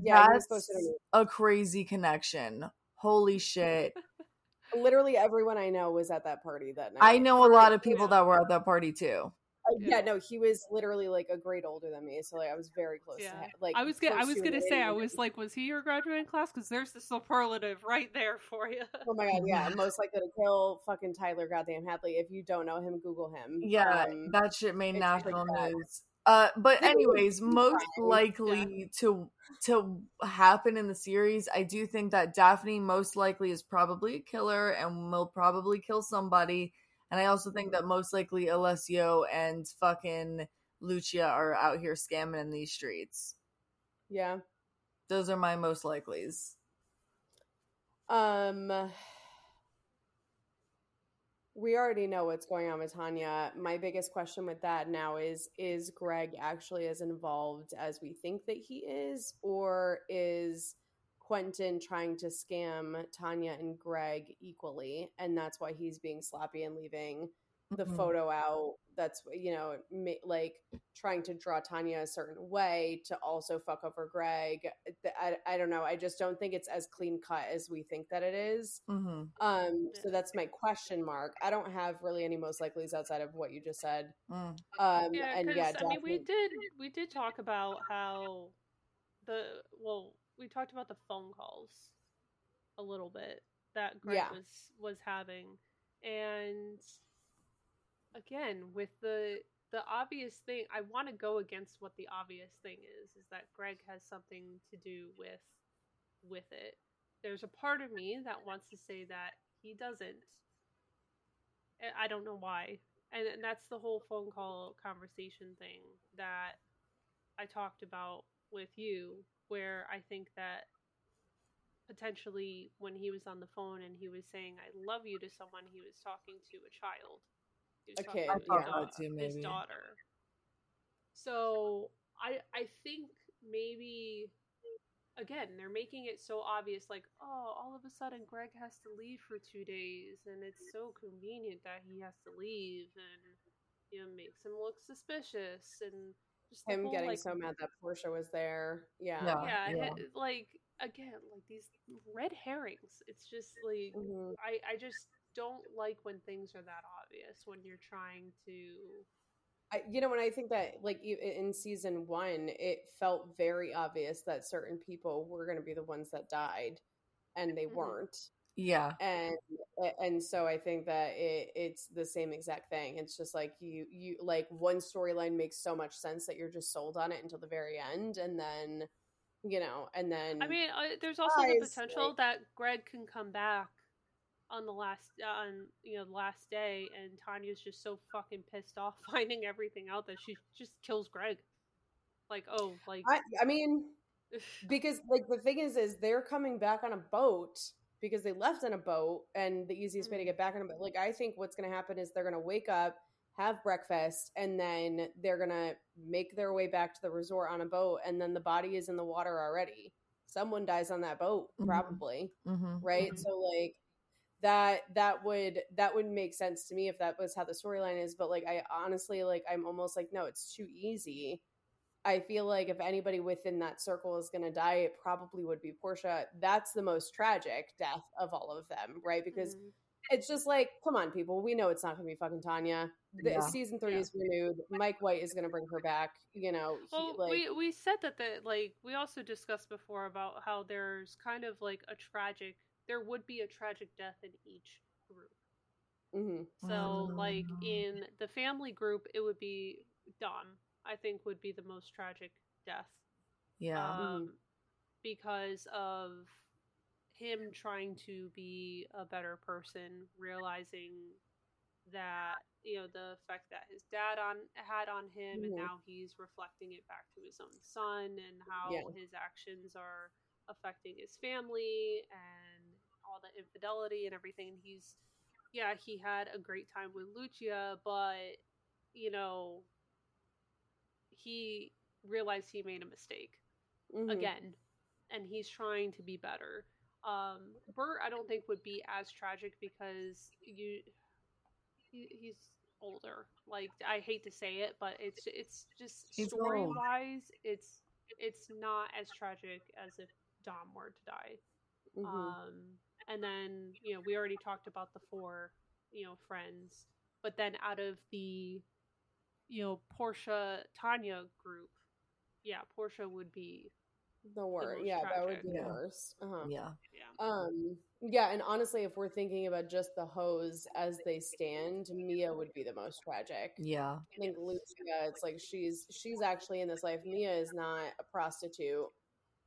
S1: yeah,
S2: that's
S1: to
S2: a crazy connection. Holy shit.
S1: Literally everyone I know was at that party that night.
S2: I know a lot of people
S3: Yeah.
S2: that were at that party too.
S1: Uh, yeah.
S3: Yeah.
S1: no, he was literally like a grade older than me, so like I was very close to
S3: Yeah.
S1: him. Like
S3: I was gonna, I was gonna say, I was like, was he your graduating class? Because there's the superlative right there for you.
S1: Oh my god, yeah, most likely to kill fucking Tyler goddamn Hadley. If you don't know him, Google him.
S2: Yeah,
S1: Um,
S2: that shit made
S1: it's
S2: national
S1: pretty bad.
S2: news. Uh, but anyways, most
S1: fine.
S2: likely to to happen in the series, I do think that Daphne most likely is probably a killer and will probably kill somebody. And I also think that most likely Alessio and fucking Lucia are out here scamming in these streets.
S1: yeah.
S2: Those are my most likelies.
S1: Um we already know what's going on with Tanya. My biggest question with that now is is Greg actually as involved as we think that he is or is Quentin trying to scam Tanya and Greg equally and that's why he's being sloppy and leaving the
S2: Mhm.
S1: photo out. That's you know ma- like trying to draw Tanya a certain way to also fuck over Greg. I, I don't know. I just don't think it's as clean cut as we think that it is.
S2: Hmm
S1: um so that's my question mark. I don't have really any most likelies outside of what you just said.
S2: Mm.
S1: um
S3: Yeah,
S1: and
S3: because
S1: yeah
S3: I mean, we did we did talk about how the well, we talked about the phone calls a little bit that Greg
S1: Yeah.
S3: was was having, and again with the the obvious thing, I want to go against what the obvious thing is, is that Greg has something to do with with it. There's a part of me that wants to say that he doesn't. I don't know why and, and that's the whole phone call conversation thing that I talked about with you, where I think that potentially when he was on the phone and he was saying "I love you" to someone, he was talking to a child. He was
S1: A
S3: talking to his,
S1: thought
S3: dau-
S2: that too,
S3: his daughter. So I I think maybe again they're making it so obvious like oh all of a sudden greg has to leave for two days and it's so convenient that he has to leave and you know makes him look suspicious and just
S1: him
S3: whole,
S1: getting
S3: like,
S1: so mad that Portia was there yeah
S2: Yeah.
S3: yeah,
S2: yeah.
S3: it- like again like these red herrings it's just like
S1: Mhm.
S3: i i just don't like when things are that obvious when you're trying to
S1: I, you know, when I think that, like e- in season one, it felt very obvious that certain people were going to be the ones that died, and they
S3: Mhm.
S1: weren't.
S2: Yeah.
S1: And and so I think that it, it's the same exact thing. It's just like you you like one storyline makes so much sense that you're just sold on it until the very end, and then you know, and then
S3: i mean uh, there's also the potential
S1: like-
S3: that greg can come back on the last on you know the last day and tanya's just so fucking pissed off finding everything out that she just kills greg like oh like
S1: I, I mean, because like the thing is is they're coming back on a boat because they left on a boat and the easiest way to
S3: Mhm.
S1: get back on a boat like i think what's going to happen is they're going to wake up have breakfast and then they're going to make their way back to the resort on a boat and then the body is in the water already someone dies on that boat
S2: Mhm.
S1: probably
S2: hmm
S1: right
S3: Mhm.
S1: so like that that would that would make sense to me if that was how the storyline is but like i honestly like i'm almost like no it's too easy i feel like if anybody within that circle is going to die it probably would be portia that's the most tragic death of all of them right because
S3: Mhm.
S1: it's just like come on people we know it's not going to be fucking tanya the,
S2: Yeah.
S1: season three
S3: Yeah.
S1: is renewed mike white is going to bring her back you know he,
S3: Well,
S1: like
S3: we we said that the like we also discussed before about how there's kind of like a tragic there would be a tragic death in each group.
S1: mhm.
S3: So like
S2: Mm.
S3: in the family group, it would be Dom. I think would be the most tragic death.
S2: Yeah.
S3: Um, because of him trying to be a better person, realizing that you know the effect that his dad on had on him, and
S1: Mhm.
S3: now he's reflecting it back to his own son, and how
S1: Yeah.
S3: his actions are affecting his family and all the infidelity and everything. And he's yeah, he had a great time with Lucia, but you know, he realized he made a mistake
S1: Mhm.
S3: again, and he's trying to be better. Um, Bert, I don't think would be as tragic because you, he, he's older. Like I hate to say it, but it's it's just story wise, it's it's not as tragic as if Dom were to die.
S1: Mhm.
S3: Um, and then you know we already talked about the four you know friends, but then out of the you know Portia Tanya group, yeah, Portia would be
S1: the worst.
S3: most
S1: Yeah, that would
S3: tragic.
S1: be the
S2: Yeah.
S1: worst. Uh-huh.
S2: Yeah.
S3: yeah.
S1: Um, yeah, and honestly, if we're thinking about just the hoes as they stand, Mia would be the most tragic.
S2: Yeah.
S1: I think Lucia, it's like she's she's actually in this life. Mia is not a prostitute.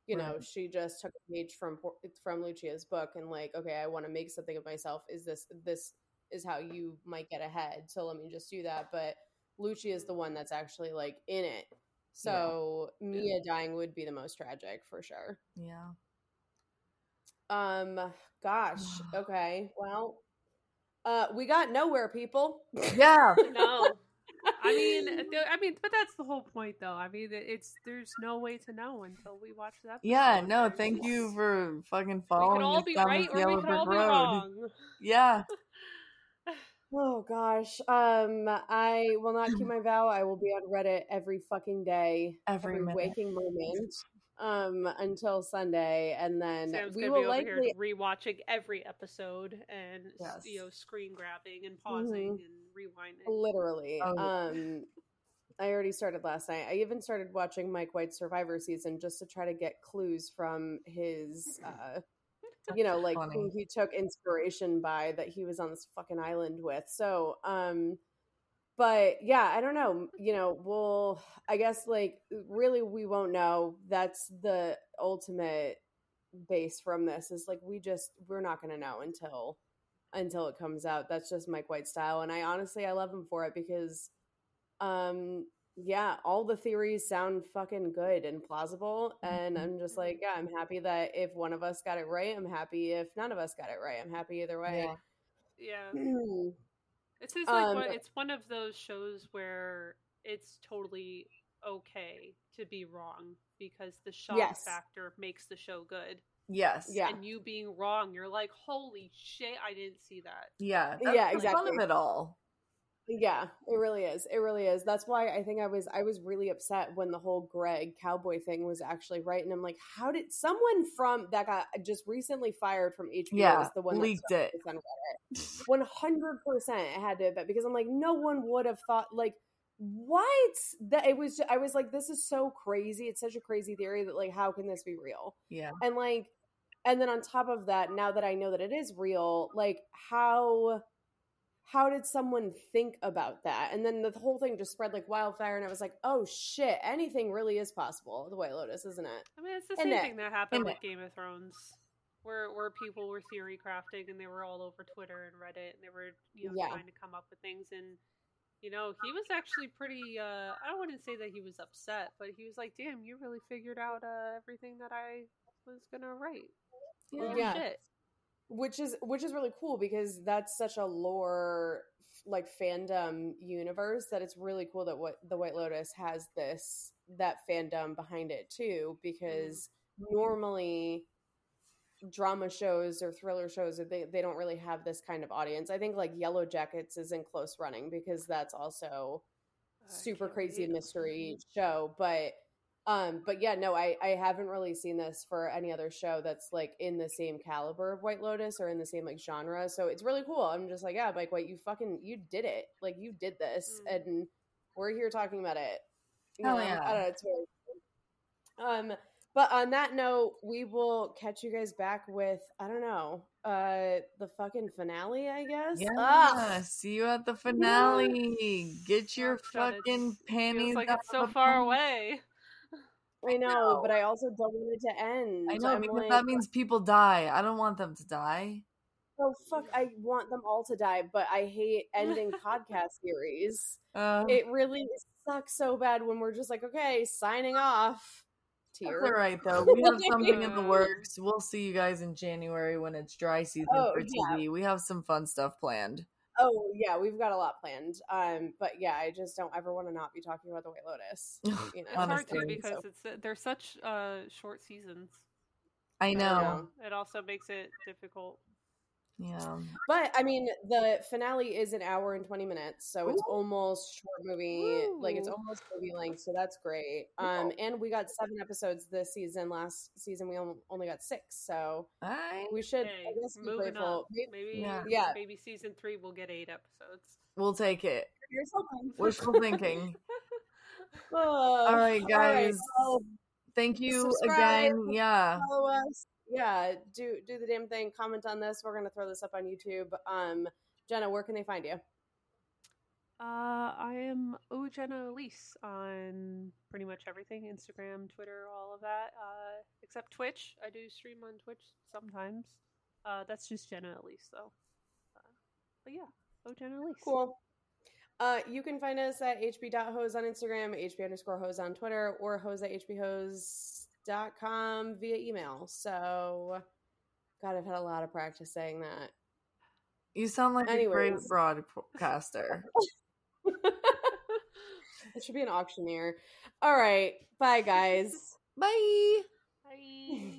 S1: You know,
S2: Right.
S1: she just took a page from from Lucia's book and like, okay, I want to make something of myself. Is this this is how you might get ahead? So let me just do that. But Lucia is the one that's actually like in it. So Mia dying would be the most tragic for sure.
S2: Yeah.
S1: Um, gosh, okay, well, uh, we got nowhere, people.
S2: Yeah.
S3: No, I mean, th- I mean, but that's the whole point, though. I mean, it's there's no way to know until we watch that.
S2: Yeah, no, thank you for fucking
S3: We
S2: following
S3: could all be
S2: down
S3: right
S2: this
S3: or we could all be
S2: road.
S3: wrong.
S2: Yeah.
S1: Oh gosh. Um, I will not keep my vow. I will be on Reddit every fucking day,
S2: Every minute.
S1: waking moment, um, until Sunday, and then
S3: Sam's
S1: we will
S3: be over
S1: likely.
S3: here rewatching every episode and
S2: Yes.
S3: you know screen grabbing and pausing
S1: Mhm.
S3: and rewinding.
S1: Literally.
S2: Oh.
S1: Um, I already started last night. I even started watching Mike White's Survivor season just to try to get clues from his, uh, you know, like who he took inspiration by that he was on this fucking island with. So, um, but yeah, I don't know. You know, we'll, I guess, like, really, we won't know. That's the ultimate base from this is like, we just, we're not going to know until, until it comes out. That's just Mike White style. And I honestly, I love him for it because, um, yeah, all the theories sound fucking good and plausible. And I'm just like, yeah, I'm happy that if one of us got it right, I'm happy if none of us got it right. I'm happy either way.
S2: Yeah.
S3: Yeah, it's just like
S1: Um,
S3: one, it's one of those shows where it's totally okay to be wrong because the shock
S1: Yes.
S3: factor makes the show good.
S2: Yes.
S1: Yeah.
S3: And you being wrong, you're like, holy shit, I didn't see that.
S2: Yeah.
S1: Yeah,
S2: That's the fun
S1: exactly.
S2: of it all.
S1: Yeah, it really is. It really is. That's why I think I was I was really upset when the whole Greg cowboy thing was actually right, and I'm like, how did someone from that got just recently fired from HBO?
S2: Yeah.
S1: the one that
S2: leaked it.
S1: started this on Reddit. One hundred percent, it had to have been because I'm like, no one would have thought like what that it was. I was like, this is so crazy. It's such a crazy theory that like, how can this be real?
S2: Yeah.
S1: and like and then on top of that now that i know that it is real like how how did someone think about that and then the whole thing just spread like wildfire and i was like oh shit anything really is possible the white lotus isn't it
S3: I mean, it's the
S1: And
S3: same
S1: it-
S3: thing that happened
S2: and
S3: with Game of Thrones, where where people were theory crafting and they were all over Twitter and Reddit and they were you know
S1: Yeah.
S3: trying to come up with things and you know he was actually pretty. uh I wouldn't say that he was upset, but he was like, "Damn, you really figured out uh, everything that I was gonna write." Holy
S1: Yeah. Which is which is really cool because that's such a lore like fandom universe that it's really cool that what the white lotus has this that fandom behind it too because normally drama shows or thriller shows they, they don't really have this kind of audience. I think like Yellowjackets is in close running because that's also super crazy mystery show but um but yeah no i i haven't really seen this for any other show that's like in the same caliber of white lotus or in the same like genre so it's really cool i'm just like yeah like wait you fucking you did it like you did this
S3: Mm.
S1: and we're here talking about it you
S2: Hell
S1: know?
S2: yeah.
S1: I don't know, it's really cool. um but on that note we will catch you guys back with i don't know uh the fucking finale i guess
S2: Yeah.
S1: Ugh.
S2: See you at the finale. Get your
S3: Oh, God, it's-
S2: fucking panties
S3: Feels like
S2: out
S3: it's so far
S2: pants.
S3: away.
S1: I know, but I also don't want it to end.
S2: I know
S1: I'm
S2: because
S1: like,
S2: that means people die. I don't want them to die.
S1: oh fuck, I want them all to die, but I hate ending podcast series.
S2: Uh,
S1: It really sucks so bad when we're just like, okay, signing off. tier.
S2: That's all right though. We have something in the works. We'll see you guys in January when it's dry season
S1: Oh,
S2: for
S1: yeah.
S2: TV. We have some fun stuff planned.
S1: Oh yeah, we've got a lot planned. Um, but yeah, I just don't ever want to not be talking about the White Lotus. You know,
S3: It's hard
S2: Honestly.
S3: to because
S1: So-
S3: it's they're such uh, short seasons.
S2: I know.
S1: know.
S3: It also makes it difficult.
S2: Yeah.
S1: But I mean, the finale is an hour and twenty minutes, so it's almost short movie. Like it's almost movie length, so that's great. Um, and we got seven episodes this season. Last season we only got six, so
S2: I
S1: we should.
S3: Hey,
S1: I guess be
S3: moving up. Maybe
S2: Yeah.
S1: Yeah.
S3: maybe season three we'll get eight episodes.
S2: we'll take it.
S1: We're
S2: still thinking.
S1: Oh,
S2: All right, guys.
S1: well,
S2: Thank you
S1: Subscribe.
S2: again. Yeah.
S1: follow us. Yeah, do do the damn thing. Comment on this. We're gonna throw this up on YouTube. Um, Jenna, where can they find you?
S3: Uh, I am Ojena Elise on pretty much everything Instagram, Twitter, all of that. Uh, except Twitch. I do stream on Twitch sometimes. Uh, that's just Jenna Elise, though. Uh, but yeah, Ojena Elise.
S1: Cool. Uh, you can find us at hb.hoes on Instagram, hb underscore hoes on Twitter, or hoes at hbhoes.com via email. So, God, I've had a lot of practice saying that.
S2: You sound like a great
S1: Anyways.
S2: broadcaster.
S1: It should be an auctioneer. All right. Bye, guys.
S2: Bye.
S3: Bye.